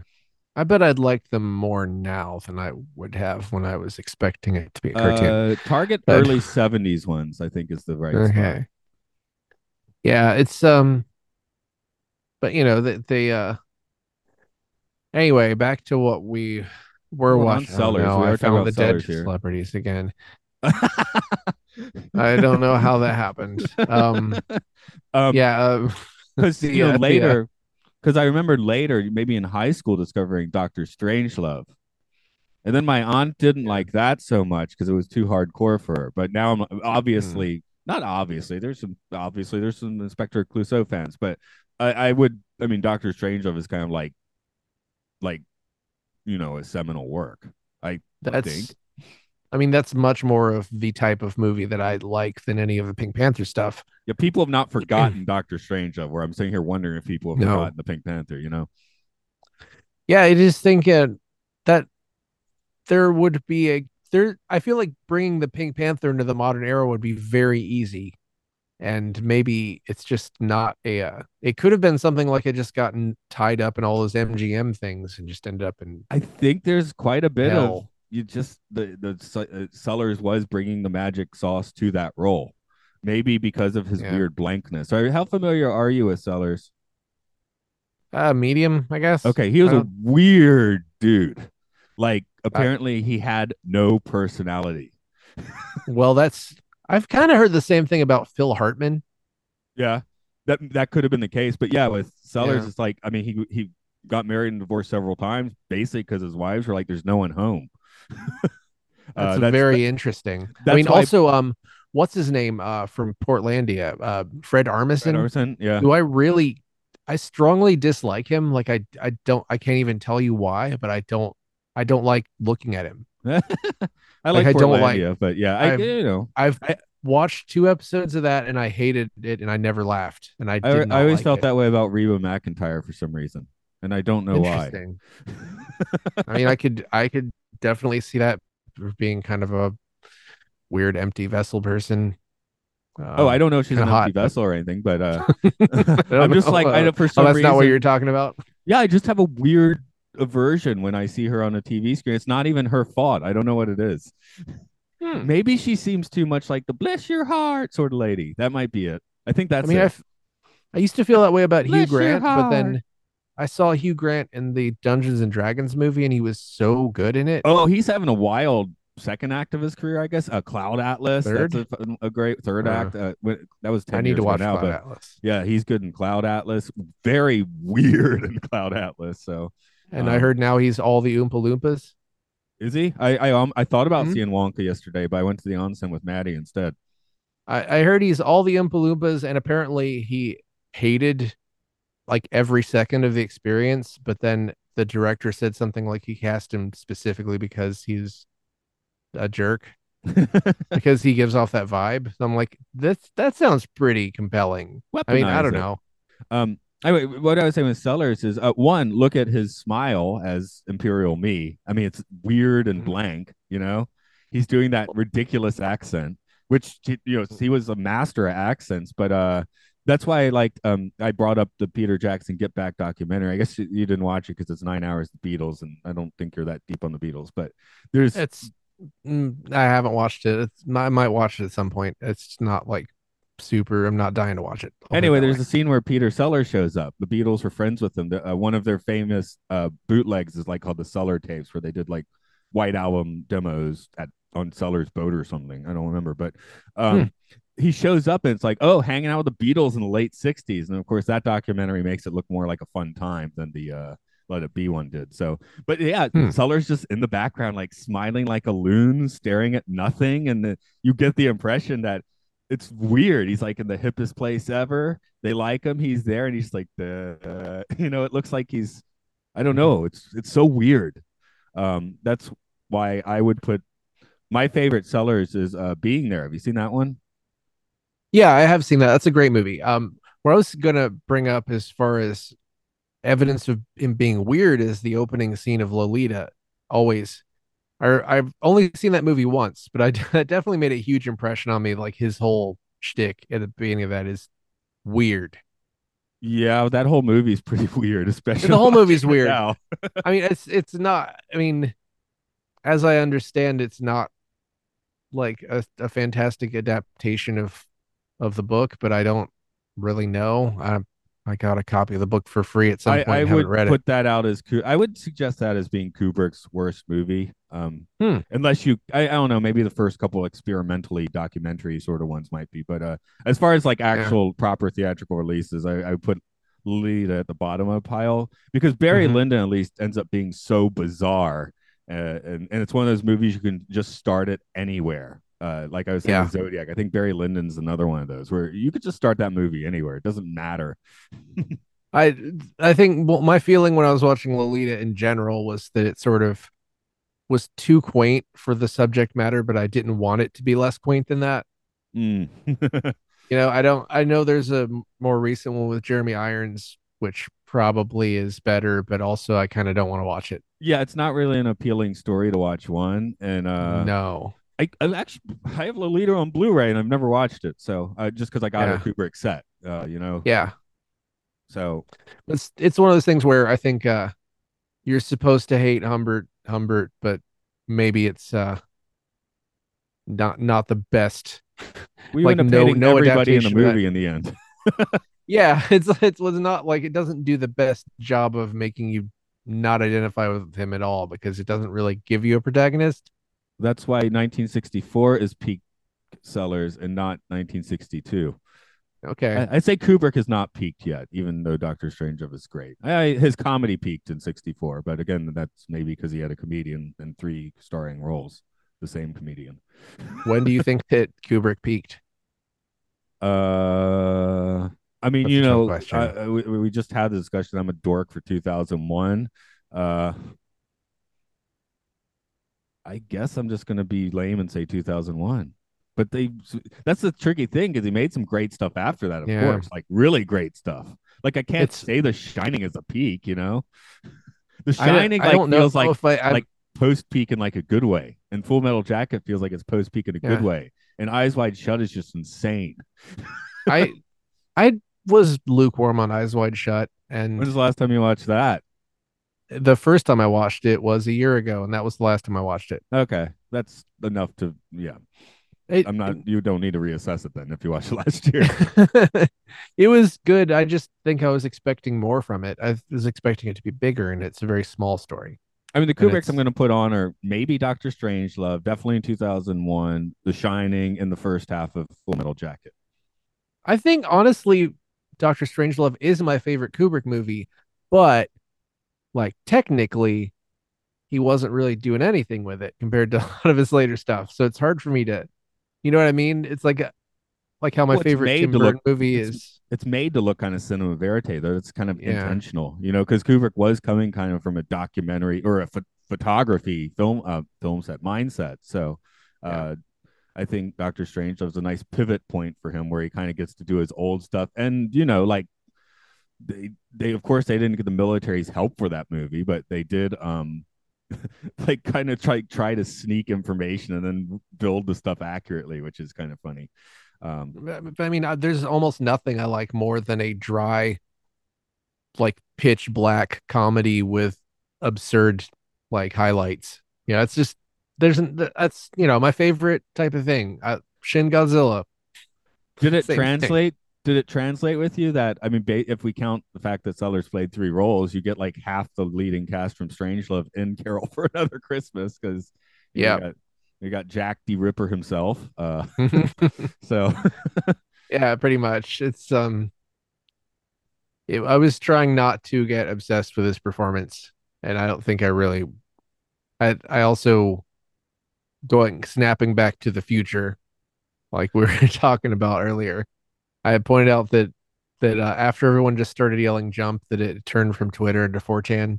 I bet I'd like them more now than I would have when I was expecting it to be a cartoon. Uh, Target But- early '70s ones, I think, is the right spot. okay. Yeah, it's um but you know, they, they uh anyway, back to what we were We're watching. Sellers. We I talking found the dead here. celebrities again. <laughs> I don't know how that happened. Um <laughs> um, yeah, uh, because the, you know uh, uh, later because i remember later maybe in high school discovering dr strangelove. And then my aunt didn't like that so much because it was too hardcore for her. But now i'm obviously not obviously there's some obviously there's some inspector clouseau fans but i i would i mean dr strangelove is kind of like like you know a seminal work i that's think. I mean, that's much more of the type of movie that I like than any of the Pink Panther stuff. yeah people have not <clears throat> forgotten dr strangelove where i'm sitting here wondering if people have No. forgotten the pink panther you know Yeah, I just think uh, that there would be a there. I feel like bringing the Pink Panther into the modern era would be very easy, and maybe it's just not a. Uh, it could have been something like it just gotten tied up in all those MGM things and just ended up in. I think there's quite a bit of Hell. You just the the uh, Sellers was bringing the magic sauce to that role, maybe because of his Yeah. weird blankness. Are, how familiar are you with Sellers? Uh, medium, I guess. Okay, he was a weird dude. Like apparently he had no personality. Well, that's. I've kind of heard the same thing about Phil Hartman. Yeah, that that could have been the case, but yeah, with Sellers, Yeah. it's like I mean he he got married and divorced several times, basically because his wives were like, "There's no one home." <laughs> Uh, That's, very interesting. I mean, also, um, what's his name? Uh, from Portlandia, uh, Fred Armisen. Fred Armisen, yeah. do I really I strongly dislike him. Like I I don't I can't even tell you why, but I don't I don't like looking at him. <laughs> I Like, like I don't like- Portlandia, but yeah, I I've- you know I've I- watched two episodes of that and I hated it and I never laughed and I I, I always like felt it. that way about Reba McEntire for some reason, and I don't know why. I mean, I could I could definitely see that being kind of a weird empty vessel person. oh, I don't know if she's an empty hot, but- vessel or anything, but uh, <laughs> <laughs> I'm just know. like I Uh, know for Oh, some that's reason. not what you're talking about. Yeah, I just have a weird aversion when I see her on a TV screen. It's not even her fault. I don't know what it is. Hmm. Maybe she seems too much like the bless your heart sort of lady. That might be it. I think I that's mean, it. I've, I used to feel that way about Hugh Bless your Grant, but then I saw Hugh Grant in the Dungeons and Dragons movie, and he was so good in it. Oh, he's having a wild second act of his career, I guess. A Cloud Atlas. Third? That's a, a great third Uh, act. Uh, that was 10 I need to watch now, Cloud Atlas. yeah, he's good in Cloud Atlas. Very <laughs> weird in Cloud Atlas. So And I um, heard now he's all the Oompa Loompas. is he? I I um I thought about Mhm. seeing Wonka yesterday, but I went to the onsen with Maddie instead. I, I heard he's all the Oompa Loompas, and apparently he hated like every second of the experience. But then the director said something like he cast him specifically because he's a jerk <laughs> because he gives off that vibe. So I'm like, this that sounds pretty compelling. I mean, I don't know. Um, anyway, what I was saying with Sellers is uh, one, look at his smile as Imperial Me. I mean, it's weird and Mhm. blank. You know, he's doing that ridiculous accent, which you know he was a master at accents. But uh, that's why I liked. Um, I brought up the Peter Jackson Get Back documentary. I guess you, you didn't watch it because it's nine hours the Beatles, and I don't think you're that deep on the Beatles. But there's It's mm, I haven't watched it. It's I might watch it at some point. It's not like super. I'm not dying to watch it. I'll Anyway, there's way. a scene where Peter Sellers shows up. The Beatles were friends with him. The, uh, one of their famous uh, bootlegs is like called the Cellar tapes, where they did like White Album demos at on Sellers' boat or something. I don't remember, but um, Hmm. He shows up and it's like, oh, hanging out with the Beatles in the late '60s, and of course that documentary makes it look more like a fun time than the uh, Let It Be one did. So, but yeah, Hmm. Sellers just in the background, like smiling like a loon, staring at nothing, and the, you get the impression that it's weird. He's like in the hippest place ever. They like him. He's there, and he's like the, uh, <laughs> you know, it looks like he's, I don't know. It's it's so weird. Um, that's why I would put my favorite Sellers is uh being there. Have you seen that one? Yeah, I have seen that. That's a great movie. Um, what I was gonna bring up as far as evidence of him being weird is the opening scene of Lolita. Always, I, I've only seen that movie once, but I <laughs> that definitely made a huge impression on me. Like his whole shtick at the beginning of that is weird. Yeah, that whole movie's pretty <laughs> weird, especially The whole movie's weird. <laughs> I mean, it's it's not. I mean, as I understand, it's not like a, a fantastic adaptation of of the book, but I don't really know. I I got a copy of the book for free at some I, point. I would read put it. that out as I would suggest that as being Kubrick's worst movie. Um, Hmm. unless you, I, I don't know, maybe the first couple experimentally documentary sort of ones might be, but uh, as far as like actual proper theatrical releases, I, I put Lolita at the bottom of the pile because Barry Mhm. Lyndon at least ends up being so bizarre, uh, and and it's one of those movies you can just start it anywhere. Uh, like I was saying, Yeah. Zodiac. I think Barry Lyndon's another one of those where you could just start that movie anywhere. It doesn't matter. <laughs> I I think well, my feeling when I was watching Lolita in general was that it sort of was too quaint for the subject matter, but I didn't want it to be less quaint than that. Mm. <laughs> You know, I don't. I know there's a more recent one with Jeremy Irons, which probably is better, but also I kind of don't want to watch it. yeah, it's not really an appealing story to watch one. And uh no. I, I actually I have Lolita on Blu-ray and I've never watched it. So uh, just because I got a Kubrick set, uh, you know. Yeah. So It's it's one of those things where I think uh you're supposed to hate Humbert Humbert, but maybe it's uh not not the best. <laughs> we Like, end up no- no everybody in the of that. movie in the end. <laughs> Yeah, <laughs> it's it was not like it doesn't do the best job of making you not identify with him at all because it doesn't really give you a protagonist. That's why 1964 is peak sellers and not 1962. Okay. I, I'd say Kubrick has not peaked yet, even though Doctor Strangelove is great. I, his comedy peaked in '64, but again, that's maybe because he had a comedian and three starring roles, the same comedian. when do you think <laughs> that Kubrick peaked? Uh, I mean, That's you know, uh, we, we just had the discussion. I'm a dork for 2001. Uh, I guess I'm just gonna be lame and say 2001. But they that's the tricky thing because he made some great stuff after that, of Yeah. course, like really great stuff. Like I can't It's- say The Shining is a peak, you know. <laughs> The Shining I like don't know feels like if I, I like post peak in like a good way, and Full Metal Jacket feels like it's post peak in a good way, and Eyes Wide Shut is just insane. I I was lukewarm on Eyes Wide Shut, and When's the last time you watched that? The first time I watched it was a year ago, and that was the last time I watched it. Okay, that's enough to yeah. It, I'm not. You don't need to reassess it then if you watched it <laughs> last year. <laughs> it was good. I just think I was expecting more from it. I was expecting it to be bigger, and it's a very small story. I mean, the Kubricks I'm going to put on are maybe Doctor Strangelove, definitely in 2001, The Shining, and the first half of Full Metal Jacket. I think honestly, Doctor Strangelove is my favorite Kubrick movie, but like technically, he wasn't really doing anything with it compared to <laughs> a lot of his later stuff. So it's hard for me to, you know what I mean? It's like, uh, like how my Well, favorite Tim to look- Burton movie it's- is. it's made to look kind of cinema verite though it's kind of Yeah. intentional you know because kubrick was coming kind of from a documentary or a pho- photography film uh film set mindset so uh i think doctor strange was a nice pivot point for him where he kind of gets to do his old stuff and you know like they they of course they didn't get the military's help for that movie but they did um <laughs> like kind of try try to sneak information and then build the stuff accurately which is kind of funny um I mean, there's almost nothing I like more than a dry, like pitch black comedy with absurd like highlights. Yeah, it's just there's an that's you know my favorite type of thing. Uh, Shin Godzilla. Did it Same thing. Did it translate with you that I mean, ba- if we count the fact that Sellers played three roles, you get like half the leading cast from Strangelove in <laughs> Carol for Another Christmas because Yeah. you got, you got Jack D Ripper himself. Uh, <laughs> so <laughs> yeah, pretty much. It's um it, I was trying not to get obsessed with his performance, and I don't think I really I I also going snapping back to the future like we were talking about earlier. I pointed out that that uh, after everyone just started yelling jump that it turned from Twitter into 4chan.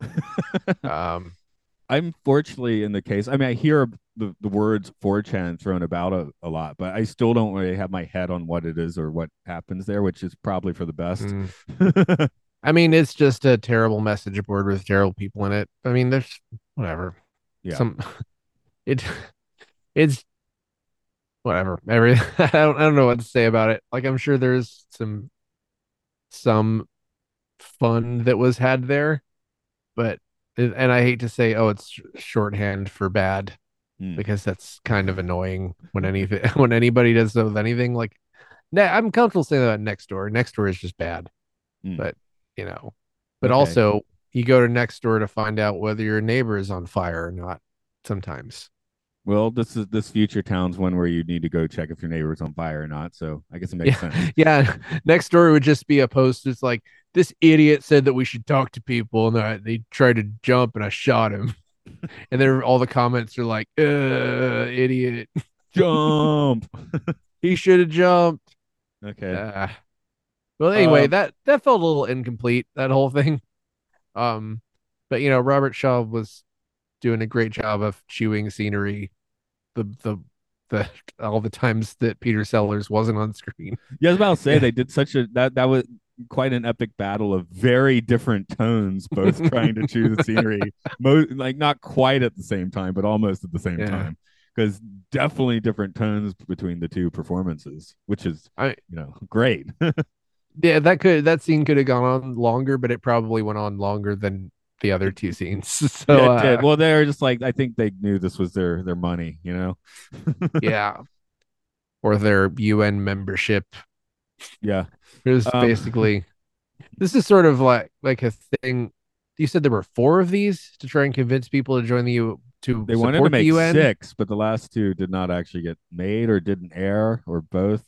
<laughs> um I'm fortunately in the case. I mean, I hear the, the words 4chan thrown about a, a lot, but I still don't really have my head on what it is or what happens there, which is probably for the best. mm. <laughs> I mean, it's just a terrible message board with terrible people in it. I mean, there's whatever. Yeah. Some <laughs> it it's whatever. Every <laughs> I don't I don't know what to say about it. Like I'm sure there's some some fun that was had there, but and I hate to say, oh, it's shorthand for bad Hmm. because that's kind of annoying when anything <laughs> when anybody does that with anything. Like, ne- I'm comfortable saying that next door. Next door is just bad, Hmm. but you know, but Okay. also you go to next door to find out whether your neighbor is on fire or not. Sometimes, Well, this is this future town's one where you need to go check if your neighbor's on fire or not. So I guess it makes sense. <laughs> yeah. Next door would just be a post It's like, this idiot said that we should talk to people, and I, they tried to jump, and I shot him. <laughs> and then all the comments are like, uh, idiot. Jump. <laughs> He should have jumped. Okay. Ah. well, anyway, Um, that that felt a little incomplete. That whole thing. Um, but you know, Robert Shaw was doing a great job of chewing scenery. The the the all the times that Peter Sellers wasn't on screen. Yeah, I was about to say they did such a that that was quite an epic battle of very different tones, both trying to chew the scenery, <laughs> mo- like not quite at the same time, but almost at the same Yeah. time. Because definitely different tones between the two performances, which is I- you know great. <laughs> Yeah, that could that scene could have gone on longer, but it probably went on longer than the other two scenes. <laughs> So Yeah, uh, Well, they're just like I think they knew this was their their money, you know. <laughs> yeah. Or their UN membership. Yeah, It was Um, basically this is sort of like like a thing. You said there were four of these to try and convince people to join the U to they wanted to make UN. six, but the last two did not actually get made or didn't air or both.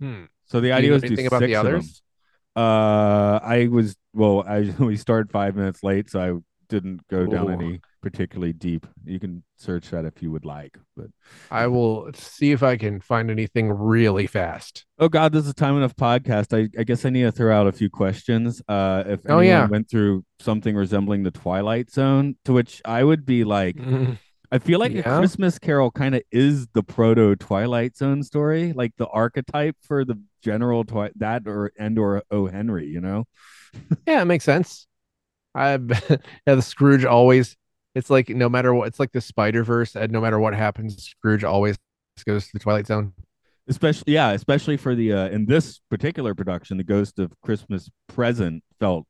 Hmm. So the idea was to do anything about the six of them. others? Uh, I was well. I <laughs> we started five minutes late, so I didn't go down Ooh. any particularly deep. You can search that if you would like. But I will see if I can find anything really fast. oh god, this is a time enough podcast. I, I guess I need to throw out a few questions. Uh, if Oh, anyone yeah. went through something resembling the Twilight Zone, to which I would be like, <laughs> I feel like Yeah. a Christmas Carol kind of is the proto Twilight Zone story, like the archetype for the general twi- that or and or O Henry. You know. <laughs> Yeah, it makes sense. I <laughs> yeah, the Scrooge always it's like no matter what it's like the Spider Verse and no matter what happens, Scrooge always goes to the Twilight Zone. especially yeah especially for the uh in this particular production the ghost of christmas present felt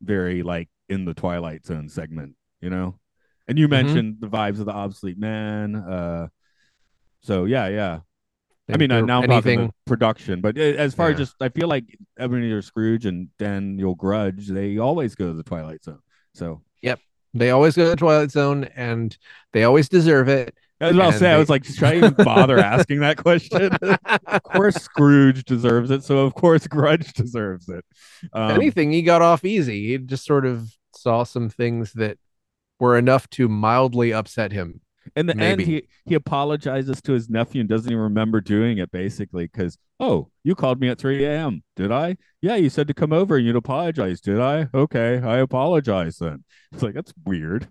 very like in the twilight zone segment you know and you Mhm. mentioned the vibes of the obsolete man uh so yeah yeah i mean uh, there- now anything production but uh, as far as just i feel like ebenezer scrooge and daniel grudge they always go to the twilight zone so yep, they always go to the Twilight Zone and they always deserve it. I was about to And say, I was like, should I even bother <laughs> asking that question? of course, Scrooge deserves it, so of course, Grudge deserves it. Um, Anything he got off easy. He just sort of saw some things that were enough to mildly upset him. In the Maybe. end, he he apologizes to his nephew and doesn't even remember doing it. Basically, because oh, you called me at 3 a.m. Did I? Yeah, you said to come over and you'd apologize. Did I? Okay, I apologize then. <laughs> It's like that's weird.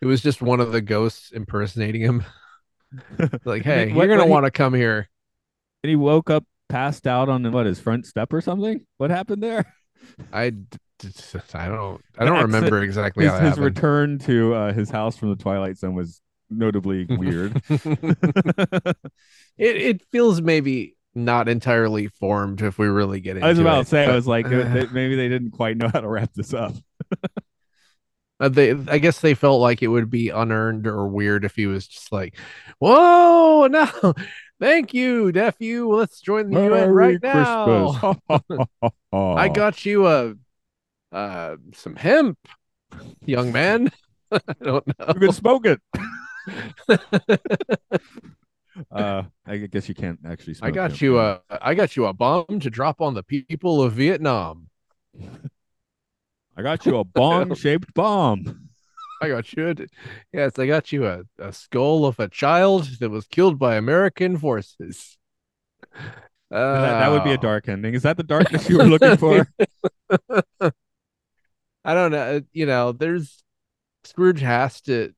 It was just one of the ghosts impersonating him. <laughs> like, hey, What- you're gonna want to come here. And he woke up passed out on what his front step or something. What happened there? I, <laughs> I don't, I don't exit- remember exactly His, how his return to uh, his house from the Twilight Zone was notably <laughs> weird. <laughs> it it feels maybe not entirely formed if we really get into I was about it, to say, I was like, uh, <laughs> maybe they didn't quite know how to wrap this up. uh, they I guess they felt like it would be unearned or weird if he was just like, "Whoa, no, thank you, nephew. Let's join the UN right now. I got you a uh some hemp, young man. <laughs> I don't know. You can smoke it. uh, I guess you can't actually. Smoke it. I got hemp, you a I got you a bomb to drop on the people of Vietnam. <laughs> I got you a bong-shaped bomb. I got you. A, yes, I got you a, a skull of a child that was killed by American forces. that, that would be a dark ending. Is that the darkness you were looking for? <laughs> I don't know. You know, there's Scrooge has to.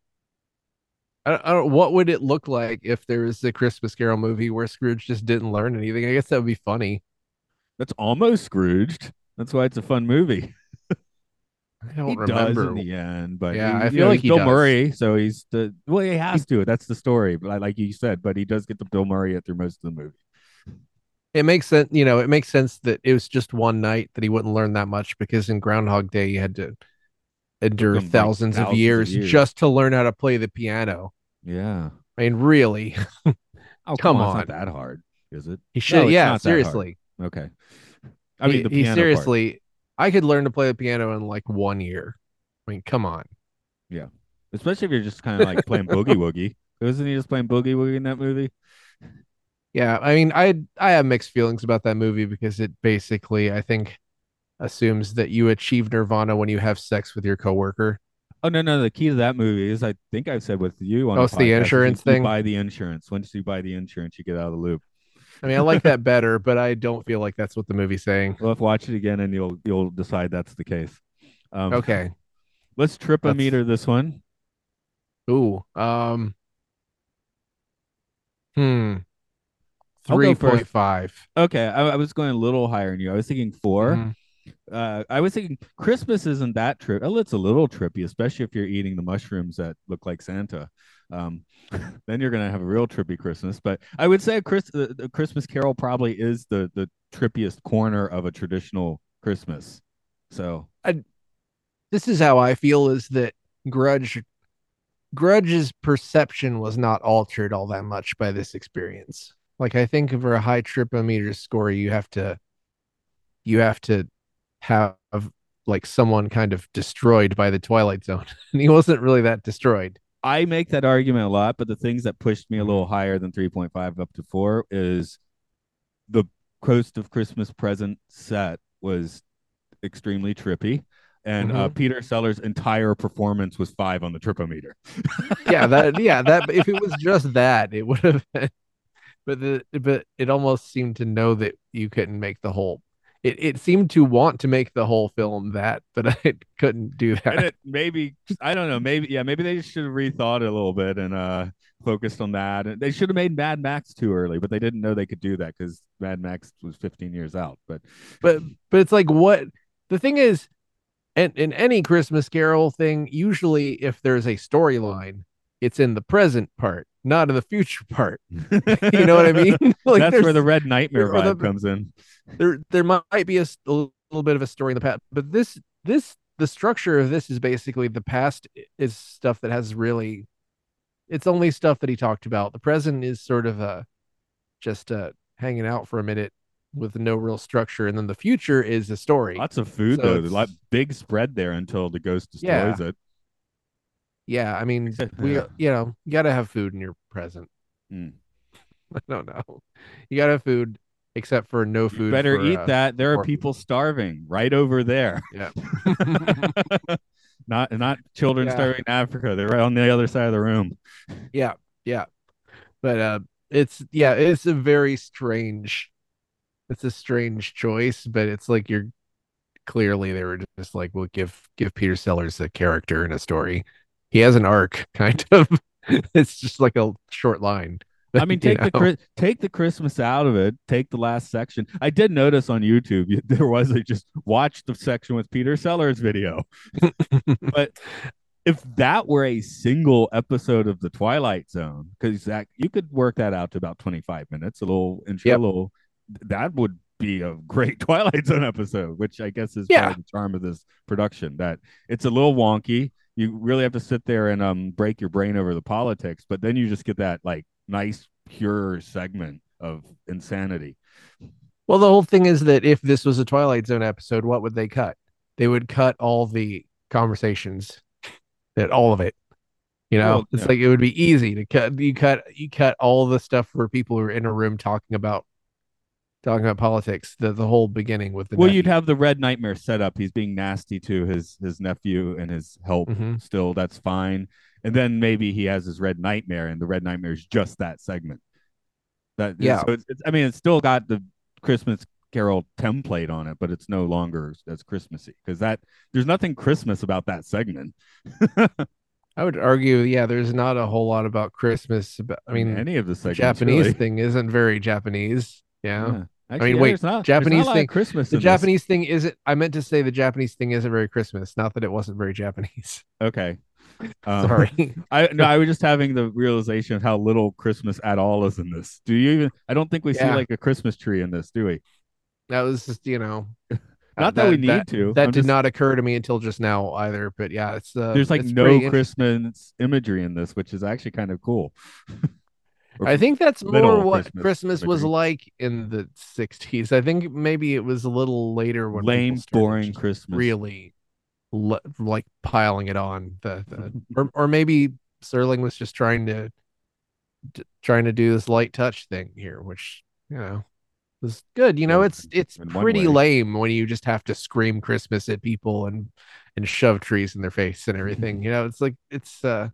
I don't, I don't. What would it look like if there was a Christmas Carol movie where Scrooge just didn't learn anything? I guess that would be funny. That's almost Scrooged. That's why it's a fun movie. I don't he remember. does in the end, but Yeah, he- I feel know, like he's Bill does. Murray, so he's the well, he has to. That's the story, but like you said, but he does get the Bill Murray through most of the movie. It makes sense, you know, it makes sense that it was just one night that he wouldn't learn that much because in Groundhog Day you had to endure like, thousands, of, thousands of years years. just to learn how to play the piano. Yeah. I mean, really, <laughs> Oh, Come come, on. on. It's not that hard, is it? he should. it's yeah, not that hard. seriously. Okay. I mean, he, the he piano part. seriously, I could learn to play the piano in like one year. I mean, come on. Yeah especially if you're just kind of like playing <laughs> boogie woogie. Wasn't he just playing boogie woogie in that movie? Yeah, I mean, I I have mixed feelings about that movie because it basically, I think, assumes that you achieve nirvana when you have sex with your coworker. Oh no, no. The key to that movie is I think I've said with you on Oh, the, the insurance thing? buy the insurance. Once you buy the insurance, you get out of the loop. I mean, I like that <laughs> better, but I don't feel like that's what the movie's saying. We'll to watch it again, and you'll you'll decide that's the case. Um, Okay. Let's trip a meter this one. Ooh. Um. Hmm. Three point five. Okay, I, I was going a little higher than you. I was thinking 4 Mhm. Uh, I was thinking Christmas isn't that trip. Oh, it's a little trippy, especially if you're eating the mushrooms that look like Santa. Um, <laughs> then you're gonna have a real trippy Christmas. But I would say a Chris, uh, the Christmas Carol probably is the the trippiest corner of a traditional Christmas. So This is how I feel: is that Grudge, Grudge's perception was not altered all that much by this experience. Like I think for a high tripometer score, you have to, you have to have like someone kind of destroyed by the Twilight Zone, <laughs> and he wasn't really that destroyed. I make that argument a lot, but the things that pushed me a little higher than 3.5 up to four is the Ghost of Christmas Present set was extremely trippy. And uh, Peter Sellers' entire performance was five on the tripometer. yeah, that <laughs> yeah, that if it was just that, it would have been but the but it almost seemed to know that you couldn't make the whole it, it seemed to want to make the whole film that, but <laughs> it couldn't do And that. it maybe I don't know, maybe yeah, maybe they should have rethought it a little bit and uh focused on that. And they should have made Mad Max too early, but they didn't know they could do that because Mad Max was 15 years out. But But but it's like what the thing is and in any Christmas Carol thing, usually if there's a storyline, it's in the present part, not in the future part. <laughs> <laughs> You know what I mean? <laughs> like that's where the Red Nightmare or the- vibe comes in. there there might be a little bit of a story in the past, but this this the structure of this is basically the past is stuff that has really it's only stuff that he talked about. The present is sort of uh just uh hanging out for a minute with no real structure, and then the future is a story. Lots of food So though. Like big spread there until the ghost Yeah. destroys it. Yeah, I mean <laughs> we you know you gotta have food in your present. Mm. <laughs> I don't know. You gotta have food, except for no You food. better for, eat uh, that. There are people starving right over there. Yeah. <laughs> not not children Yeah. starving in Africa. They're right on the other side of the room. Yeah, yeah. But uh it's yeah, it's a very strange it's a strange choice, but it's like you're clearly they were just like, well, give give Peter Sellers a character and a story. He has an arc, <laughs> kind of. it's just like a short line. I mean, <laughs> take the know? Chri- take the Christmas out of it. Take the last section. I did notice on YouTube <laughs> there was a just watch the section with Peter Sellers video. but if that were a single episode of the Twilight Zone, because that you could work that out to about twenty five minutes, a little intro, Yep. a little that would be a great Twilight Zone episode, which I guess is Yeah. part of the charm of this production. That it's a little wonky. You really have to sit there and um break your brain over the politics, but then you just get that like nice pure segment of insanity. Well, the whole thing is that if this was a Twilight Zone episode, what would they cut? They would cut all the conversations, that all of it. You know, Well, it's yeah. like it would be easy to cut. You cut, you cut all the stuff for people who are in a room talking about, talking about politics. The the whole beginning with the well, you'd have the red nightmare set up. He's being nasty to his his nephew and his help. Mhm. Still, that's fine. And then maybe he has his red nightmare, and the red nightmare is just that segment. That Yeah. So it's, it's, I mean, it's still got the Christmas Carol template on it, but it's no longer as Christmassy because that there's nothing Christmas about that segment. <laughs> I would argue, yeah, there's not a whole lot about Christmas. About, I mean, any of the the segments. Japanese really. thing isn't very Japanese. Yeah. Yeah. Actually, mean, yeah, wait, not, Japanese not a lot of thing- Christmas. The in this. Japanese thing isn't. I meant to say the Japanese thing isn't very Christmas. Not that it wasn't very Japanese. <laughs> Okay. Um, Sorry. <laughs> I no, I was just having the realization of how little Christmas at all is in this. Do you even? I don't think we see like a Christmas tree in this, do we? that was just you know. <laughs> Not that, we need to. That I'm did just- not occur to me until just now either. But yeah, it's uh, There's like no Christmas imagery in this, which is actually kind of cool. I think that's more what Christmas Christmas, was like in the '60s. I think maybe it was a little later when lame, boring Christmas. really le- like piling it on the, the <laughs> or, or maybe Serling was just trying to d- trying to do this light touch thing here, which you know was good. You know, it's it's in pretty lame when you just have to scream Christmas at people and and shove trees in their face and everything. <laughs> You know, it's like it's uh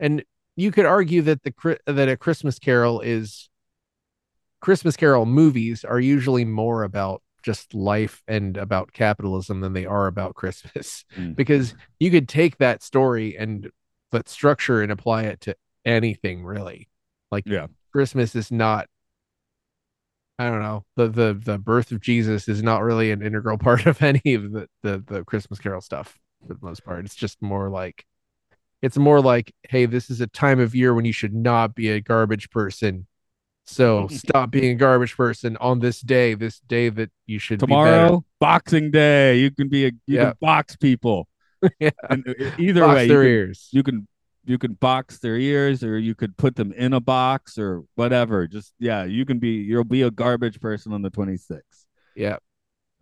and you could argue that the that a Christmas Carol is Christmas Carol movies are usually more about just life and about capitalism than they are about Christmas <laughs> Mm. because you could take that story and that structure and apply it to anything really. Like Yeah. Christmas is not I don't know. The the the birth of Jesus is not really an integral <laughs> part of any of the the, the Christmas Carol stuff for the most part. It's just more like it's more like, hey, this is a time of year when you should not be a garbage person. So <laughs> stop being a garbage person on this day, this day that you should be. Tomorrow, Boxing Day, you can be a you Yeah. can box people. <laughs> Yeah. And uh, either Box way, you their can, you can you can box their ears or you could put them in a box or whatever. Just yeah, you can be you'll be a garbage person on the 26th. yeah.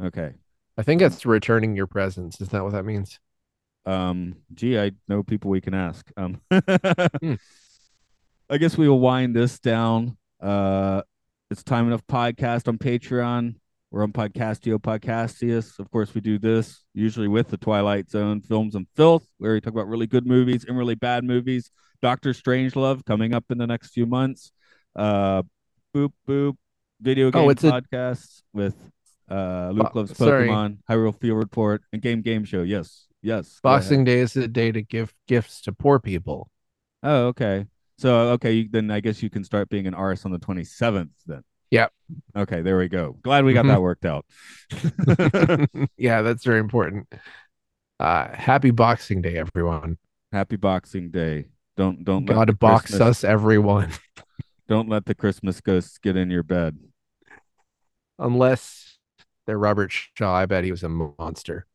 Okay. I think that's returning your presents. Is that what that means? Um, gee, I know people we can ask. Um, Hmm. <laughs> I guess we will wind this down. Uh, it's time enough podcast on Patreon. We're on Podcastio Podcastius. Of course, we do this usually with the Twilight Zone films and filth, where we talk about really good movies and really bad movies. Doctor Strangelove coming up in the next few months. Uh, boop boop video game Oh, it's a- podcasts with uh Luke loves sorry. Pokemon, Hyrule Field Report, and Game Game Show. Yes, yes. Boxing Day is the day to give gifts to poor people. Oh, okay. So okay, you, then I guess you can start being an artist on the twenty seventh. Then. Yep. Okay, there we go. Glad we got Mhm. that worked out. <laughs> <laughs> yeah, that's very important. Uh, happy Boxing Day, everyone. Happy Boxing Day. Don't don't God the box Christmas- us, everyone. <laughs> Don't let the Christmas ghosts get in your bed. Unless they're Robert Shaw. I bet he was a monster.